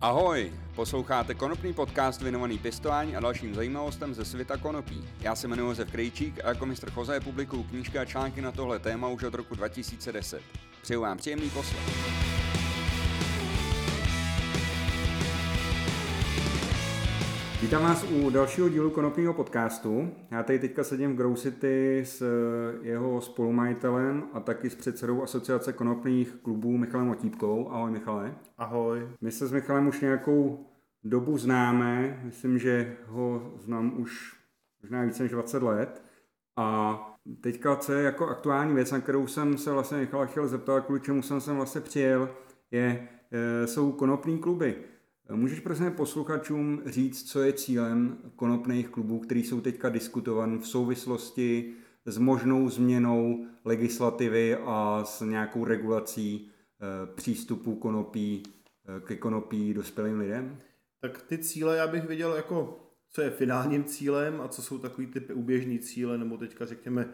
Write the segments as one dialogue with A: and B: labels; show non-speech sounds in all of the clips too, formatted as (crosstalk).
A: Ahoj, posloucháte konopný podcast věnovaný pěstování a dalším zajímavostem ze světa konopí. Já se jmenuji Josef Krejčík a jako mistr Choze publikuju knížky a články na tohle téma už od roku 2010. Přeju vám příjemný poslech. Vítám vás u dalšího dílu konopního podcastu. Já tady teďka sedím v Grow City s jeho spolumajitelem a taky s předsedou Asociace konopných klubů Michalem Otípkou. Ahoj Michale.
B: Ahoj.
A: My se s Michalem už nějakou dobu známe, myslím, že ho znám už možná více než 20 let. A teďka, co je jako aktuální věc, na kterou jsem se vlastně Michala chtěl zeptat, kvůli čemu jsem sem vlastně přijel, je, e, jsou konopní kluby. Můžeš prosím posluchačům říct, co je cílem konopných klubů, který jsou teďka diskutovaný v souvislosti s možnou změnou legislativy a s nějakou regulací e, přístupu konopí e, ke konopí dospělým lidem?
B: Tak ty cíle já bych viděl jako, co je finálním cílem a co jsou takový ty průběžní cíle, nebo teďka řekněme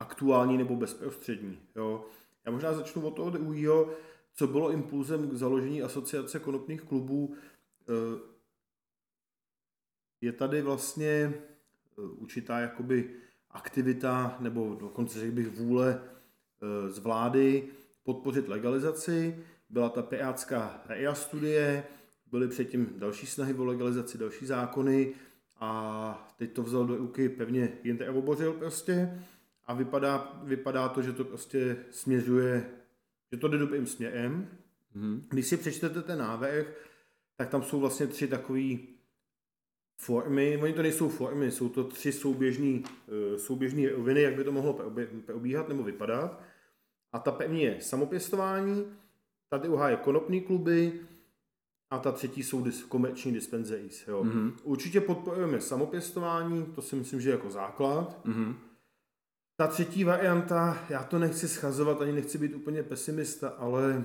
B: aktuální nebo bezprostřední. Jo. Já možná začnu od toho druhého, co bylo impulzem k založení asociace konopných klubů. Eh, je tady vlastně eh, určitá jakoby aktivita, nebo dokonce řekl bych vůle eh, z vlády podpořit legalizaci. Byla ta pirátská REA studie, byly předtím další snahy o legalizaci, další zákony a teď to vzal do ruky pevně jen obořil prostě a vypadá, vypadá to, že to prostě směřuje, že to jde dobrým směrem. Mm. Když si přečtete ten návrh, tak tam jsou vlastně tři takové formy, oni to nejsou formy, jsou to tři souběžné eh, souběžný roviny, jak by to mohlo probíhat nebo vypadat. A ta první je samopěstování, ta druhá je konopní kluby a ta třetí jsou dis- komerční dispensaries. Jo. Mm-hmm. Určitě podporujeme samopěstování, to si myslím, že je jako základ. Mm-hmm. Ta třetí varianta, já to nechci schazovat, ani nechci být úplně pesimista, ale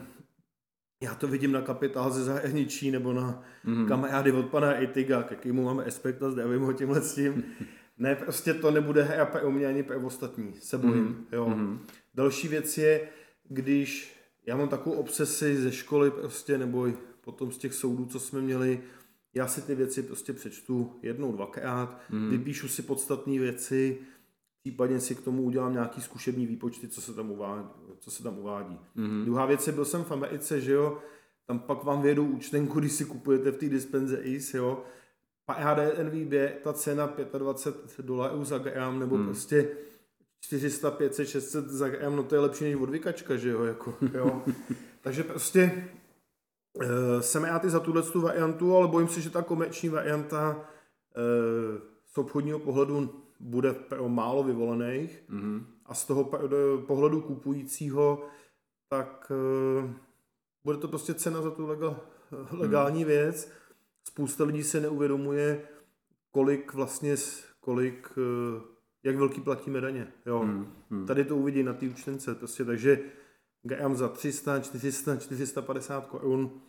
B: já to vidím na kapitál ze zahraničí nebo na mm. kamarády od pana Itiga, k jakému máme respekt a zdravím ho tímhle s tím. (laughs) ne, prostě to nebude hra pro mě ani pro ostatní, se bojím. Mm. Jo. Mm. Další věc je, když já mám takovou obsesi ze školy prostě, nebo potom z těch soudů, co jsme měli, já si ty věci prostě přečtu jednou, dvakrát, mm. vypíšu si podstatné věci, případně si k tomu udělám nějaký zkušební výpočty, co se tam uvádí. Co se tam uvádí. Mm-hmm. Druhá věc je, byl jsem v Americe, že jo, tam pak vám vědou účtenku, když si kupujete v té dispenze IS, jo, HDNVB, ta cena 25 dolarů za gram, nebo mm. prostě 400, 500, 600 za gram, no to je lepší než odvykačka, že jo, jako, jo. (laughs) Takže prostě uh, jsem rád i za tuhle tu variantu, ale bojím se, že ta komerční varianta uh, z obchodního pohledu bude pro málo vyvolených mm-hmm. a z toho pohledu kupujícího, tak uh, bude to prostě cena za tu legal, legální mm. věc. Spousta lidí se neuvědomuje, kolik vlastně, kolik, uh, jak velký platíme daně. Jo. Mm. Mm. Tady to uvidí na té účtence. Prostě, takže GM za 300, 400, 450 korun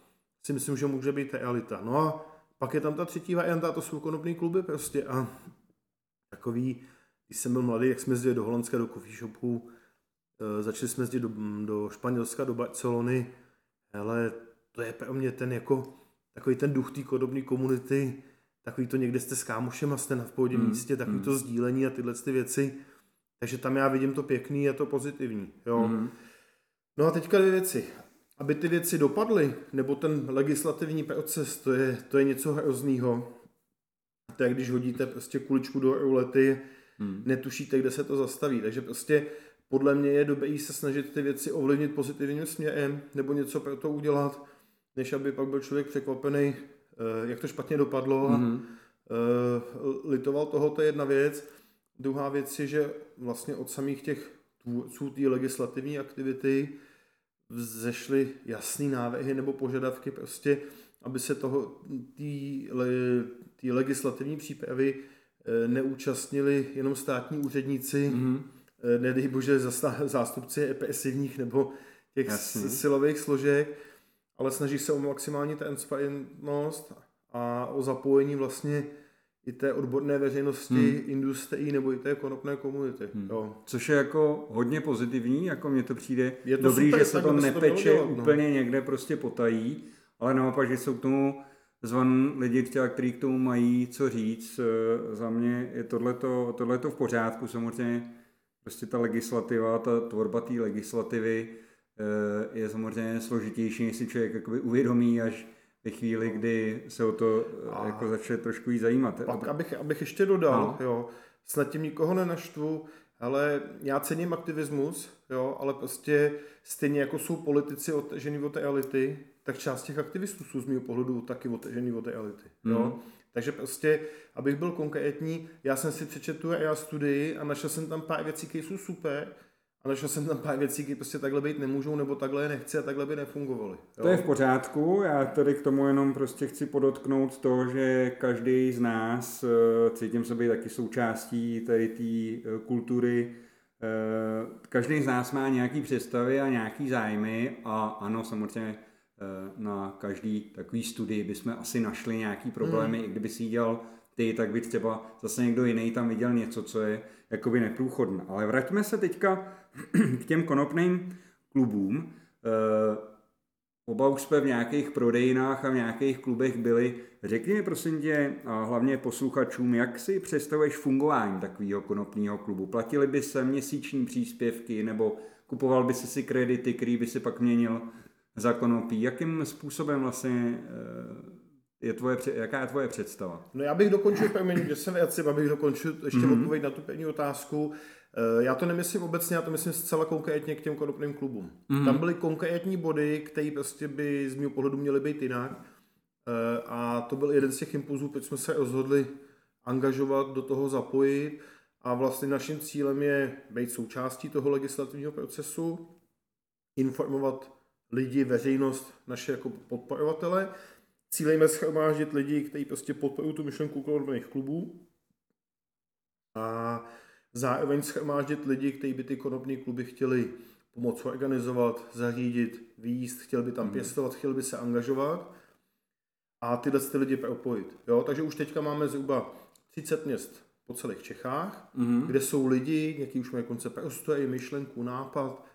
B: si myslím, že může být realita. No a pak je tam ta třetí varianta, to jsou konopné kluby prostě a takový, když jsem byl mladý, jak jsme jezdili do Holandska, do coffee shopů, e, začali jsme jezdit do, do Španělska, do Barcelony, ale to je pro mě ten jako, takový ten duch té kodobní komunity, takový to někde jste s kámošem a jste na v pohodě mm, místě, takový mm. to sdílení a tyhle ty věci. Takže tam já vidím to pěkný a to pozitivní. Jo. Mm. No a teďka dvě věci. Aby ty věci dopadly, nebo ten legislativní proces, to je, to je něco hroznýho to je, když hodíte prostě kuličku do roulety, hmm. netušíte, kde se to zastaví. Takže prostě podle mě je dobré se snažit ty věci ovlivnit pozitivním směrem nebo něco pro to udělat, než aby pak byl člověk překvapený, eh, jak to špatně dopadlo a hmm. litoval toho, to je jedna věc. Druhá věc je, že vlastně od samých těch tvůrců té legislativní aktivity vzešly jasný návrhy nebo požadavky prostě aby se toho té legislativní přípravy eh, neúčastnili jenom státní úředníci, mm-hmm. nedej bože zástupci represivních nebo těch Jasný. silových složek, ale snaží se o maximální transparentnost a o zapojení vlastně i té odborné veřejnosti, hmm. industrii nebo i té konopné komunity. Hmm. Jo.
A: Což je jako hodně pozitivní, jako mně to přijde je to dobrý, super, že se to nepeče to dělat, no. úplně někde prostě potají, ale naopak, že jsou k tomu zvan lidi, kteří k tomu mají co říct. Eh, za mě je tohleto, tohleto v pořádku, samozřejmě prostě ta legislativa, ta tvorba té legislativy eh, je samozřejmě složitější, než si člověk jakoby uvědomí až ve chvíli, kdy se o to a jako začne trošku jí zajímat.
B: Pak, abych, abych ještě dodal, no. jo, snad tím nikoho nenaštvu, ale já cením aktivismus, jo, ale prostě stejně jako jsou politici odtažený od té elity, tak část těch aktivistů jsou z mého pohledu taky odtažený od té elity. Mm. Jo. Mhm. Takže prostě, abych byl konkrétní, já jsem si přečetl já studii a našel jsem tam pár věcí, které jsou super, a našel jsem tam pár věcí, které prostě takhle být nemůžou, nebo takhle je nechci a takhle by nefungovaly.
A: To je v pořádku, já tady k tomu jenom prostě chci podotknout to, že každý z nás, eh, cítím se být taky součástí tady té eh, kultury, eh, každý z nás má nějaký představy a nějaký zájmy a ano, samozřejmě na každý takový studii bychom asi našli nějaký problémy, hmm. i kdyby si ji dělal ty, tak by třeba zase někdo jiný tam viděl něco, co je jakoby neprůchodné. Ale vraťme se teďka (clears throat) k těm konopným klubům. Eh, oba už jsme v nějakých prodejnách a v nějakých klubech byli. Řekni mi prosím tě, a hlavně posluchačům, jak si představuješ fungování takového konopního klubu? Platili by se měsíční příspěvky nebo kupoval by si si kredity, který by si pak měnil za konopí? Jakým způsobem vlastně eh, je tvoje, jaká je tvoje představa?
B: No já bych dokončil, promiň, že jsem věci, abych dokončil ještě mm-hmm. odpověď na tu první otázku. Eh, já to nemyslím obecně, já to myslím zcela konkrétně k těm konopným klubům. Mm-hmm. Tam byly konkrétní body, které prostě by z mého pohledu měly být jinak. Eh, a to byl jeden z těch impulzů, proč jsme se rozhodli angažovat, do toho zapojit. A vlastně naším cílem je být součástí toho legislativního procesu, informovat lidi, veřejnost, naše jako podporovatele Cílejme schromáždit lidi, kteří prostě podporují tu myšlenku konopných klubů a zároveň schromáždit lidi, kteří by ty konopné kluby chtěli pomoct organizovat, zařídit, výjíst, chtěli by tam mm. pěstovat, chtěli by se angažovat a tyhle ty lidi propojit. Jo? Takže už teďka máme zhruba 30 měst po celých Čechách, mm. kde jsou lidi, nějaký už mají koncept prostory, myšlenku, nápad,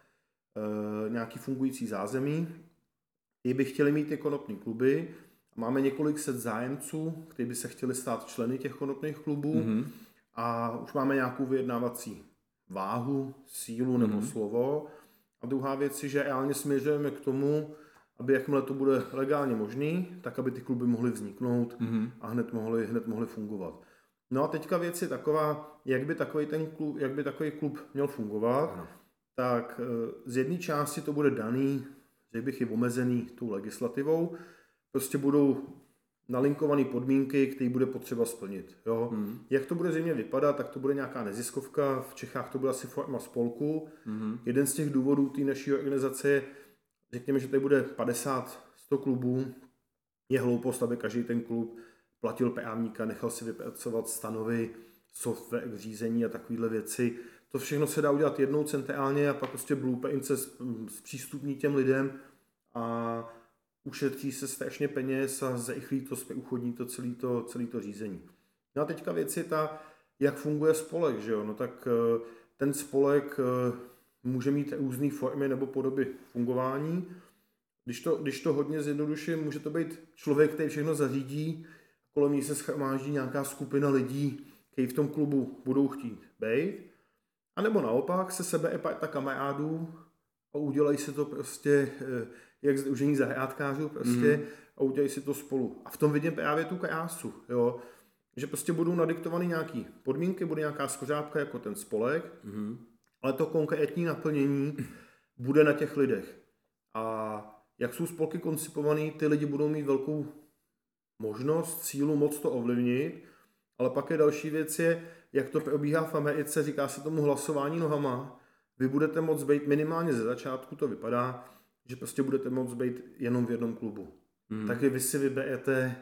B: nějaký fungující zázemí, kteří by chtěli mít ty konopní kluby, Máme několik set zájemců, kteří by se chtěli stát členy těch konopných klubů mm-hmm. a už máme nějakou vyjednávací váhu, sílu nebo mm-hmm. slovo. A druhá věc je, že reálně směřujeme k tomu, aby jakmile to bude legálně možný, tak aby ty kluby mohly vzniknout mm-hmm. a hned mohly, hned mohly fungovat. No a teďka věc je taková, jak by takový, ten klub, jak by takový klub měl fungovat, Aha. Tak eh, z jedné části to bude daný, že bych je omezený tou legislativou, prostě budou nalinkované podmínky, které bude potřeba splnit. Jo? Hmm. Jak to bude zřejmě vypadat, tak to bude nějaká neziskovka, v Čechách to bude asi forma spolku. Hmm. Jeden z těch důvodů té naší organizace je, řekněme, že tady bude 50-100 klubů, je hloupost, aby každý ten klub platil právníka, nechal si vypracovat stanovy, software k řízení a takovéhle věci. To všechno se dá udělat jednou centrálně a pak prostě blueprints se zpřístupní těm lidem a ušetří se strašně peněz a zrychlí to, uchodní to celé to, celý to řízení. No a teďka věc je ta, jak funguje spolek, že jo? No tak eh, ten spolek eh, může mít různé formy nebo podoby fungování. Když to, když to hodně zjednoduším, může to být člověk, který všechno zařídí, kolem ní se schromáždí nějaká skupina lidí, kteří v tom klubu budou chtít být. A nebo naopak se sebe parta kamarádů a udělají se to prostě eh, jak združení zahrádkářů prostě mm. a udělají si to spolu. A v tom vidím právě tu krásu, jo. Že prostě budou nadiktované nějaké podmínky, bude nějaká skořápka jako ten spolek, mm. ale to konkrétní naplnění bude na těch lidech. A jak jsou spolky koncipované, ty lidi budou mít velkou možnost, sílu, moc to ovlivnit, ale pak je další věc je, jak to probíhá v Americe, říká se tomu hlasování nohama. Vy budete moct být minimálně ze začátku, to vypadá, že prostě budete moct být jenom v jednom klubu. Hmm. Takže vy si vyberete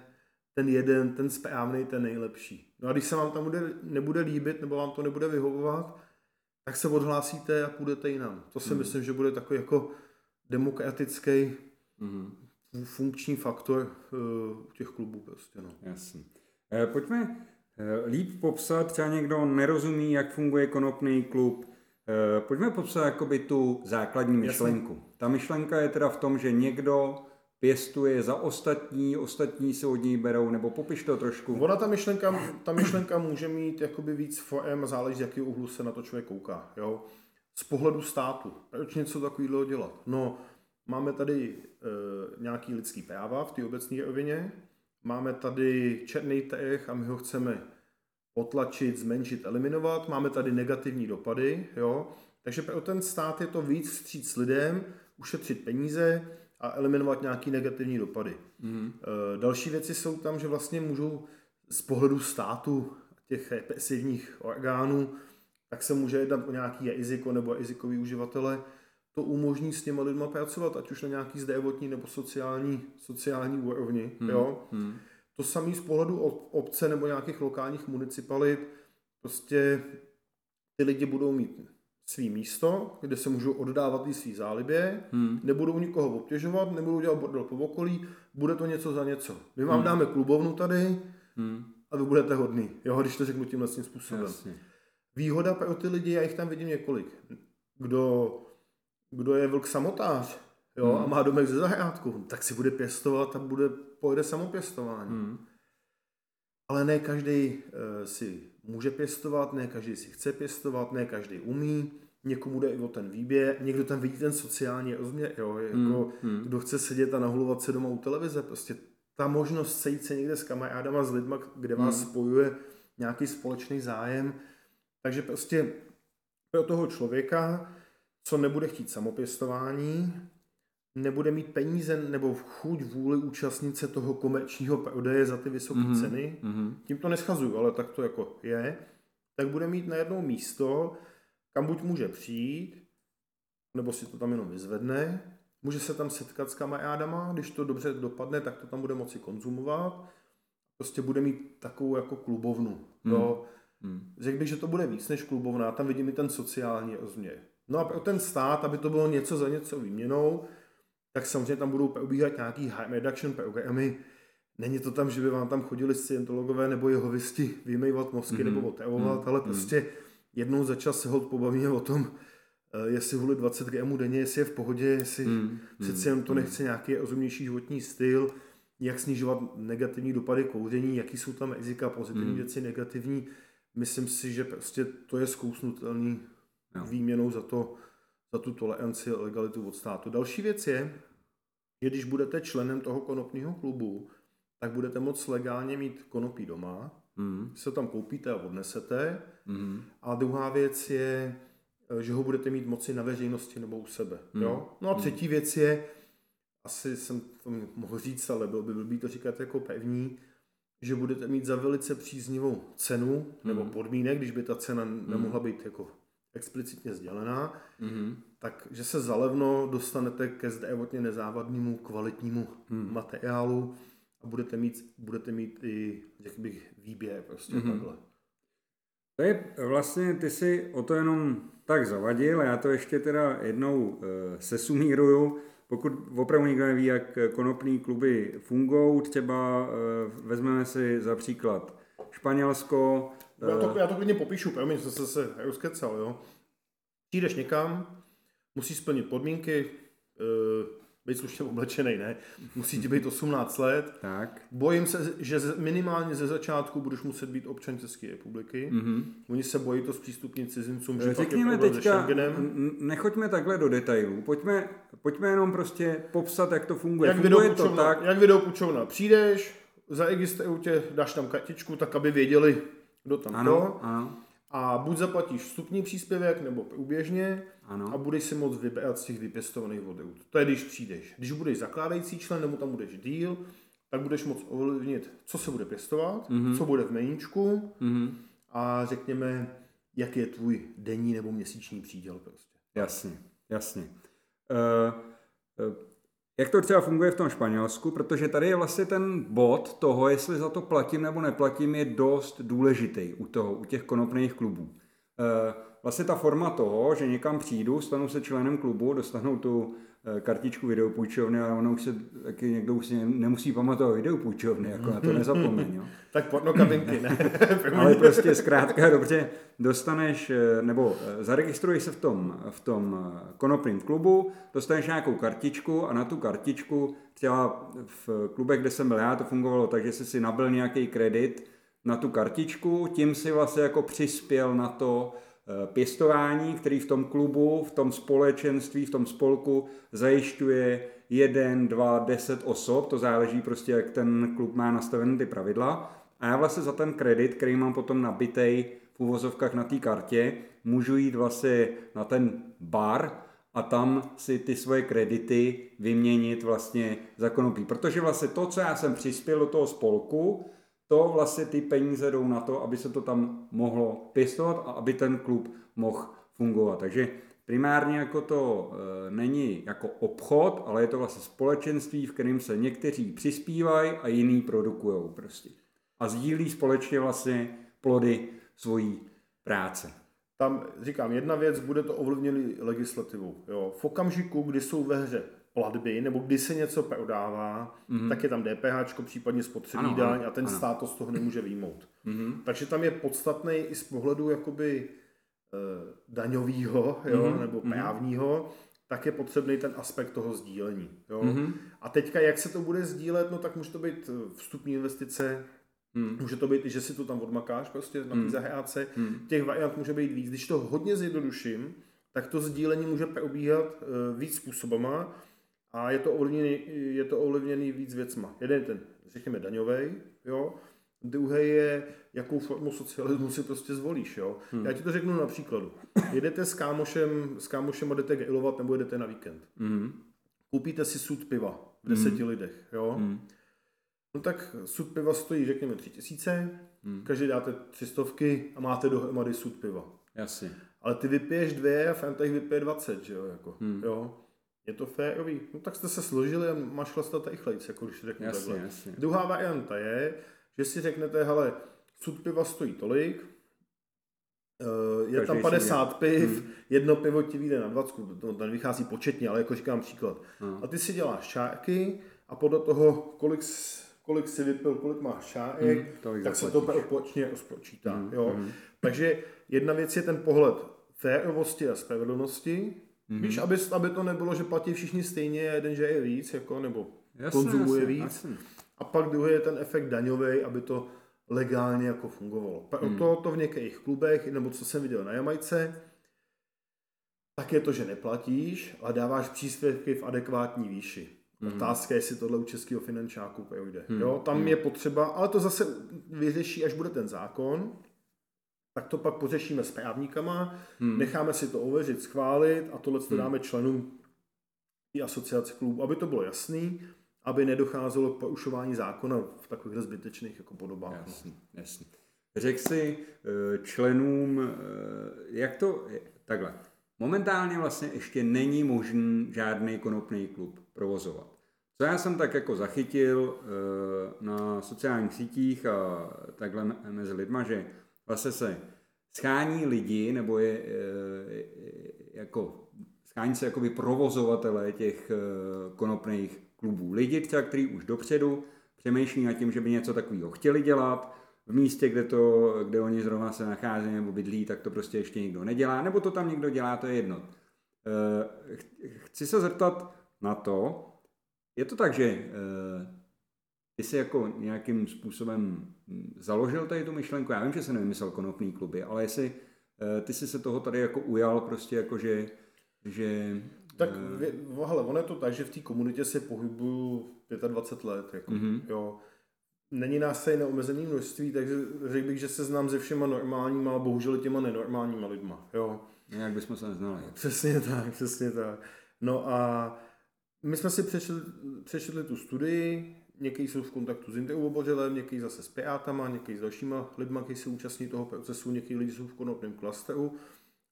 B: ten jeden, ten správný, ten nejlepší. No a když se vám tam bude, nebude líbit nebo vám to nebude vyhovovat, tak se odhlásíte a půjdete jinam. To si hmm. myslím, že bude takový jako demokratický hmm. funkční faktor uh, u těch klubů prostě. No.
A: Jasně. E, pojďme líp popsat, třeba někdo nerozumí, jak funguje konopný klub, Eh, pojďme popsat jakoby tu základní myšlenku. Jasně. Ta myšlenka je teda v tom, že někdo pěstuje za ostatní, ostatní se od ní berou, nebo popiš to trošku.
B: Ona ta myšlenka, ta myšlenka může mít jakoby víc forem, záleží z jakého úhlu se na to člověk kouká. Jo? Z pohledu státu, proč něco takového dělat? No, máme tady e, nějaký lidský práva v té obecné rovině, máme tady černý trh a my ho chceme potlačit, zmenšit, eliminovat, máme tady negativní dopady, jo? takže pro ten stát je to víc vstříc lidem, ušetřit peníze, a eliminovat nějaké negativní dopady. Mm. Další věci jsou tam, že vlastně můžou z pohledu státu těch represivních orgánů, tak se může jednat o nějaký riziko nebo rizikový uživatele, to umožní s těma lidma pracovat, ať už na nějaký zdravotní nebo sociální, sociální úrovni. Mm. Jo? Mm. To samé z pohledu obce nebo nějakých lokálních municipalit, prostě ty lidi budou mít svý místo, kde se můžou oddávat i svý zálibě, hmm. nebudou nikoho obtěžovat, nebudou dělat bordel po okolí, bude to něco za něco. My vám hmm. dáme klubovnu tady hmm. a vy budete hodný, jo, když to řeknu tímhle tím způsobem. Jasně. Výhoda pro ty lidi, já jich tam vidím několik. Kdo, kdo je vlk samotář jo, hmm. a má domek ze zahrádku, tak si bude pěstovat a bude, pojede samopěstování. Hmm. Ale ne každý uh, si může pěstovat, ne každý si chce pěstovat, ne každý umí, někomu jde i o ten výběr, někdo tam vidí ten sociální rozměr, jo, jako hmm, hmm. kdo chce sedět a nahulovat se doma u televize, prostě ta možnost sejít se někde s kamarádama, s lidma, kde vás hmm. spojuje nějaký společný zájem, takže prostě pro toho člověka, co nebude chtít samopěstování, nebude mít peníze nebo chuť vůli účastnit se toho komerčního prodeje za ty vysoké mm-hmm. ceny, mm-hmm. tím to neschazuju, ale tak to jako je, tak bude mít najednou místo, kam buď může přijít, nebo si to tam jenom vyzvedne, může se tam setkat s kamarádama, když to dobře dopadne, tak to tam bude moci konzumovat, prostě bude mít takovou jako klubovnu. Mm. Jo. Mm. Řekl bych, že to bude víc než klubovna, tam vidím i ten sociální rozměr. No a pro ten stát, aby to bylo něco za něco výměnou, tak samozřejmě tam budou probíhat nějaký harm reduction programy. Není to tam, že by vám tam chodili scientologové nebo jehovisti vymývat mozky mm-hmm. nebo otravovat, mm-hmm. ale mhm. prostě jednou za čas se hod pobavíme o tom, eh, jestli hulit 20 gramů denně, jestli je v pohodě, jestli mm, přeci jen to mhm. nechce nějaký rozumnější životní styl, jak snižovat negativní dopady kouření, jaký jsou tam rizika, pozitivní mm. věci, negativní. Myslím si, že prostě to je zkousnutelný no. výměnou za to, za tu toleranci legalitu od státu. Další věc je, že když budete členem toho konopního klubu, tak budete moct legálně mít konopí doma, mm. se tam koupíte a odnesete. Mm. A druhá věc je, že ho budete mít moci na veřejnosti nebo u sebe. Mm. Jo? No a mhm. třetí mm. věc je, asi jsem to mohl říct, ale byl by blbý to říkat jako pevní, že budete mít za velice příznivou cenu nebo mm. podmínek, když by ta cena mm. nemohla být jako explicitně sdělená, mm-hmm. takže se zalevno dostanete ke zdravotně nezávadnému kvalitnímu mm. materiálu a budete mít, budete mít i, řekl bych, výběr prostě mm-hmm. takhle.
A: To je vlastně, ty si o to jenom tak zavadil, já to ještě teda jednou e, sesumíruju. Pokud opravdu nikdo neví, jak konopní kluby fungují, třeba e, vezmeme si za příklad Španělsko,
B: já to, já to klidně popíšu, promiň, jsem se, se rozkecal, jo. Přijdeš někam, musíš splnit podmínky, uh, být slušně oblečený, ne? Musí ti být 18 let. (laughs)
A: Tak.
B: Bojím se, že minimálně ze začátku budeš muset být občan České republiky. Mm-hmm. Oni se bojí to zpřístupnit cizincům,
A: že Řekněme pak je teďka, nechoďme takhle do detailů. Pojďme, pojďme jenom prostě popsat, jak to funguje.
B: Jak funguje to tak. Jak video půjčovna. Přijdeš, zaregistrují tě, dáš tam kartičku, tak aby věděli, kdo tam ano, to. Ano. A buď zaplatíš vstupní příspěvek nebo průběžně ano. a budeš si moct vybrat z těch vypěstovaných vodů. To je, když přijdeš. Když budeš zakládající člen nebo tam budeš díl, tak budeš moct ovlivnit, co se bude pěstovat, mm-hmm. co bude v meníčku mm-hmm. a řekněme, jak je tvůj denní nebo měsíční příděl prostě.
A: Jasně, jasně. Uh, uh, jak to třeba funguje v tom Španělsku, protože tady je vlastně ten bod toho, jestli za to platím nebo neplatím, je dost důležitý u, toho, u těch konopných klubů. Eh, vlastně ta forma toho, že někam přijdu, stanu se členem klubu, dostanu tu kartičku videopůjčovny a ono už se taky někdo už si nemusí pamatovat videopůjčovny, jako na to nezapomeň. Jo. (laughs)
B: tak porno kabinky, ne? (laughs)
A: Ale prostě zkrátka dobře dostaneš, eh, nebo eh, zaregistruješ se v tom, v tom konopným klubu, dostaneš nějakou kartičku a na tu kartičku, třeba v klubech, kde jsem byl já, to fungovalo tak, že jsi si nabil nějaký kredit na tu kartičku, tím si vlastně jako přispěl na to, Eh, pěstování, který v tom klubu, v tom společenství, v tom spolku zajišťuje jeden, dva, deset osob, to záleží prostě, jak ten klub má nastavené ty pravidla. A já vlastně za ten kredit, který mám potom nabitej v uvozovkách na té kartě, můžu jít vlastně na ten bar a tam si ty svoje kredity vyměnit vlastně za konopí. Protože vlastně to, co já jsem přispěl do toho spolku, to vlastně ty peníze jdou na to, aby se to tam mohlo pěstovat a aby ten klub mohl fungovat. Takže primárně jako to e, není jako obchod, ale je to vlastně společenství, v kterém se někteří přispívají a jiný produkují prostě. A sdílí společně vlastně plody svojí práce.
B: Tam říkám, jedna věc, bude to ovlivněný legislativou. Jo. V okamžiku, kdy jsou ve hře platby, nebo kdy se něco prodává, mm-hmm. tak je tam DPH, případně spotřební daň a ten ano. stát to z toho nemůže výjmout. Mm-hmm. Takže tam je podstatný i z pohledu jakoby eh, daňového mm-hmm. nebo mhm. právního, tak je potřebný ten aspekt toho sdílení. Jo? Mm-hmm. A teďka, jak se to bude sdílet, no tak může to být eh, vstupní investice, Hmm. Může to být že si to tam odmakáš prostě na té hmm. zahrádce. Hmm. Těch variant může být víc. Když to hodně zjednoduším, tak to sdílení může probíhat uh, víc způsobama a je to ovlivněný, je to ovlivněný víc věcma. Jeden je ten, řekněme, daňový, jo, druhý je, jakou formu socialismu si prostě zvolíš, jo. Hmm. Já ti to řeknu na příkladu. Jedete s kámošem, s kámošem a jdete grilovat nebo jedete na víkend. Hmm. Koupíte si sud piva v deseti hmm. lidech, jo. Hmm. No tak sud piva stojí, řekněme, tři tisíce, hmm. každý dáte tři stovky a máte dohromady sud piva.
A: Jasně.
B: Ale ty vypiješ dvě a Fanta jich vypije 20, že jo, jako, hmm. jo. Je to férový. No tak jste se složili a máš chlastat rychlejc, jako když řeknu jasně, takhle. Jasně. Druhá varianta je, že si řeknete, hele, sud piva stojí tolik, eh, je tam 50 piv, hmm. jedno pivo ti vyjde na 20, to, to vychází početně, ale jako říkám příklad. Hmm. A ty si děláš čárky a podle toho, kolik, kolik si vypil, kolik máš čárek, hmm, tak se to propočně rozpočítá. Hmm. Jo? Hmm. Takže jedna věc je ten pohled férovosti a spravedlnosti, Mm-hmm. Víš, aby, aby to nebylo, že platí všichni stejně a jeden, že je víc, jako, nebo jasne, konzumuje jasne, víc. Jasne. A pak druhý je ten efekt daňový, aby to legálně jako fungovalo. Proto mm. to v některých klubech, nebo co jsem viděl na Jamajce, tak je to, že neplatíš, ale dáváš příspěvky v adekvátní výši. Mm. Otázka je, jestli tohle u českého finančáku projde. Mm. Jo, tam mm. je potřeba, ale to zase vyřeší, až bude ten zákon, tak to pak pořešíme s právníkama, hmm. necháme si to ověřit, schválit a tohle to hmm. dáme členům i asociace klubů, aby to bylo jasný, aby nedocházelo k porušování zákona v takových zbytečných jako podobách.
A: Jasný, jasný. Řekl si eh, členům, eh, jak to, takhle, momentálně vlastně ještě není možný žádný konopný klub provozovat. Co já jsem tak jako zachytil eh, na sociálních sítích a takhle mezi lidma, že vlastně se schání lidi, nebo je, je jako schání se jakoby provozovatele těch eh, konopných klubů. Lidi třeba, kteří už dopředu přemýšlí nad tím, že by něco takového chtěli dělat, v místě, kde, to, kde oni zrovna se nachází nebo bydlí, tak to prostě ještě nikdo nedělá, nebo to tam někdo dělá, to je jedno. Eh, chci se zeptat na to, je to tak, že eh, ty jsi jako nějakým způsobem založil tady tu myšlenku, já vím, že se nevymyslel konopný kluby, ale jestli eh, ty jsi se toho tady jako ujal prostě jako, že, že
B: tak, uh... hele, ono je to tak, že v té komunitě se pohybuju 25 let, jako, mm-hmm. jo. Není nás tady neomezený množství, takže řekl bych, že se znám se všema normálníma, ale bohužel těma nenormálníma lidma, jo.
A: Jak bychom se neznali.
B: Přesně tak, přesně tak. No a my jsme si přečetli, přečetli tu studii, někdy jsou v kontaktu s interobořelem, někdy zase s PATama, někdy s dalšíma lidma, kteří se účastní toho procesu, někdy lidi jsou v konopném klasteru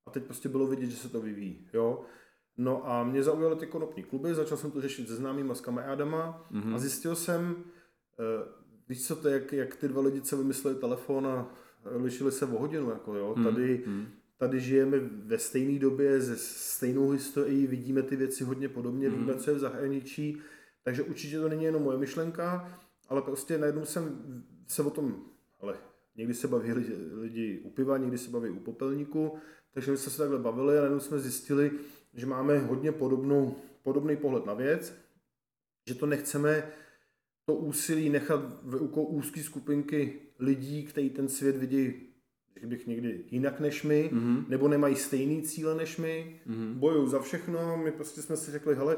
B: a teď prostě bylo vidět, že se to vyvíjí. Jo? No a mě zaujaly ty konopní kluby, začal jsem to řešit se známýma, s kamarádama mm-hmm. a zjistil jsem, uh, víš co to, jak, jak ty dva lidi se vymysleli telefon a lišili se o hodinu, jako jo, mm-hmm. tady, mm-hmm. tady žijeme ve stejné době, ze stejnou historií, vidíme ty věci hodně podobně, víme, co je v zahraničí, takže určitě to není jenom moje myšlenka, ale prostě najednou jsem se o tom, ale někdy se baví lidi, lidi u piva, někdy se baví u popelníku, takže my jsme se takhle bavili a najednou jsme zjistili, že máme hodně podobnou, podobný pohled na věc, že to nechceme to úsilí nechat v úkol úzké skupinky lidí, kteří ten svět vidí řekl bych někdy jinak než my, mm-hmm. nebo nemají stejný cíle než my, mm-hmm. bojují za všechno, my prostě jsme si řekli, hele,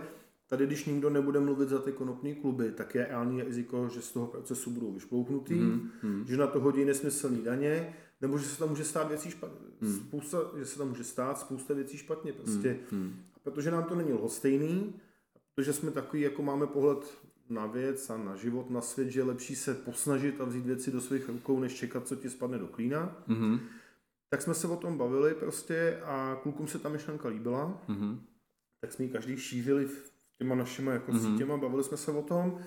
B: tady když nikdo nebude mluvit za ty konopní kluby, tak je reálný riziko, že z toho procesu budou vyšplouchnutý, mm-hmm. že na to hodí nesmyslný daně, nebo že se tam může stát věcí špatně, mm. spousta, že se tam může stát spousta věcí špatně prostě. Mm. A protože nám to není lhostejný, protože jsme takový, jako máme pohled na věc a na život, na svět, že je lepší se posnažit a vzít věci do svých rukou, než čekat, co ti spadne do klína. Mm-hmm. Tak jsme se o tom bavili prostě a klukům se ta myšlenka líbila. Mm-hmm. Tak jsme ji každý šířili těma našimi jako mm-hmm. sítěma, bavili jsme se o tom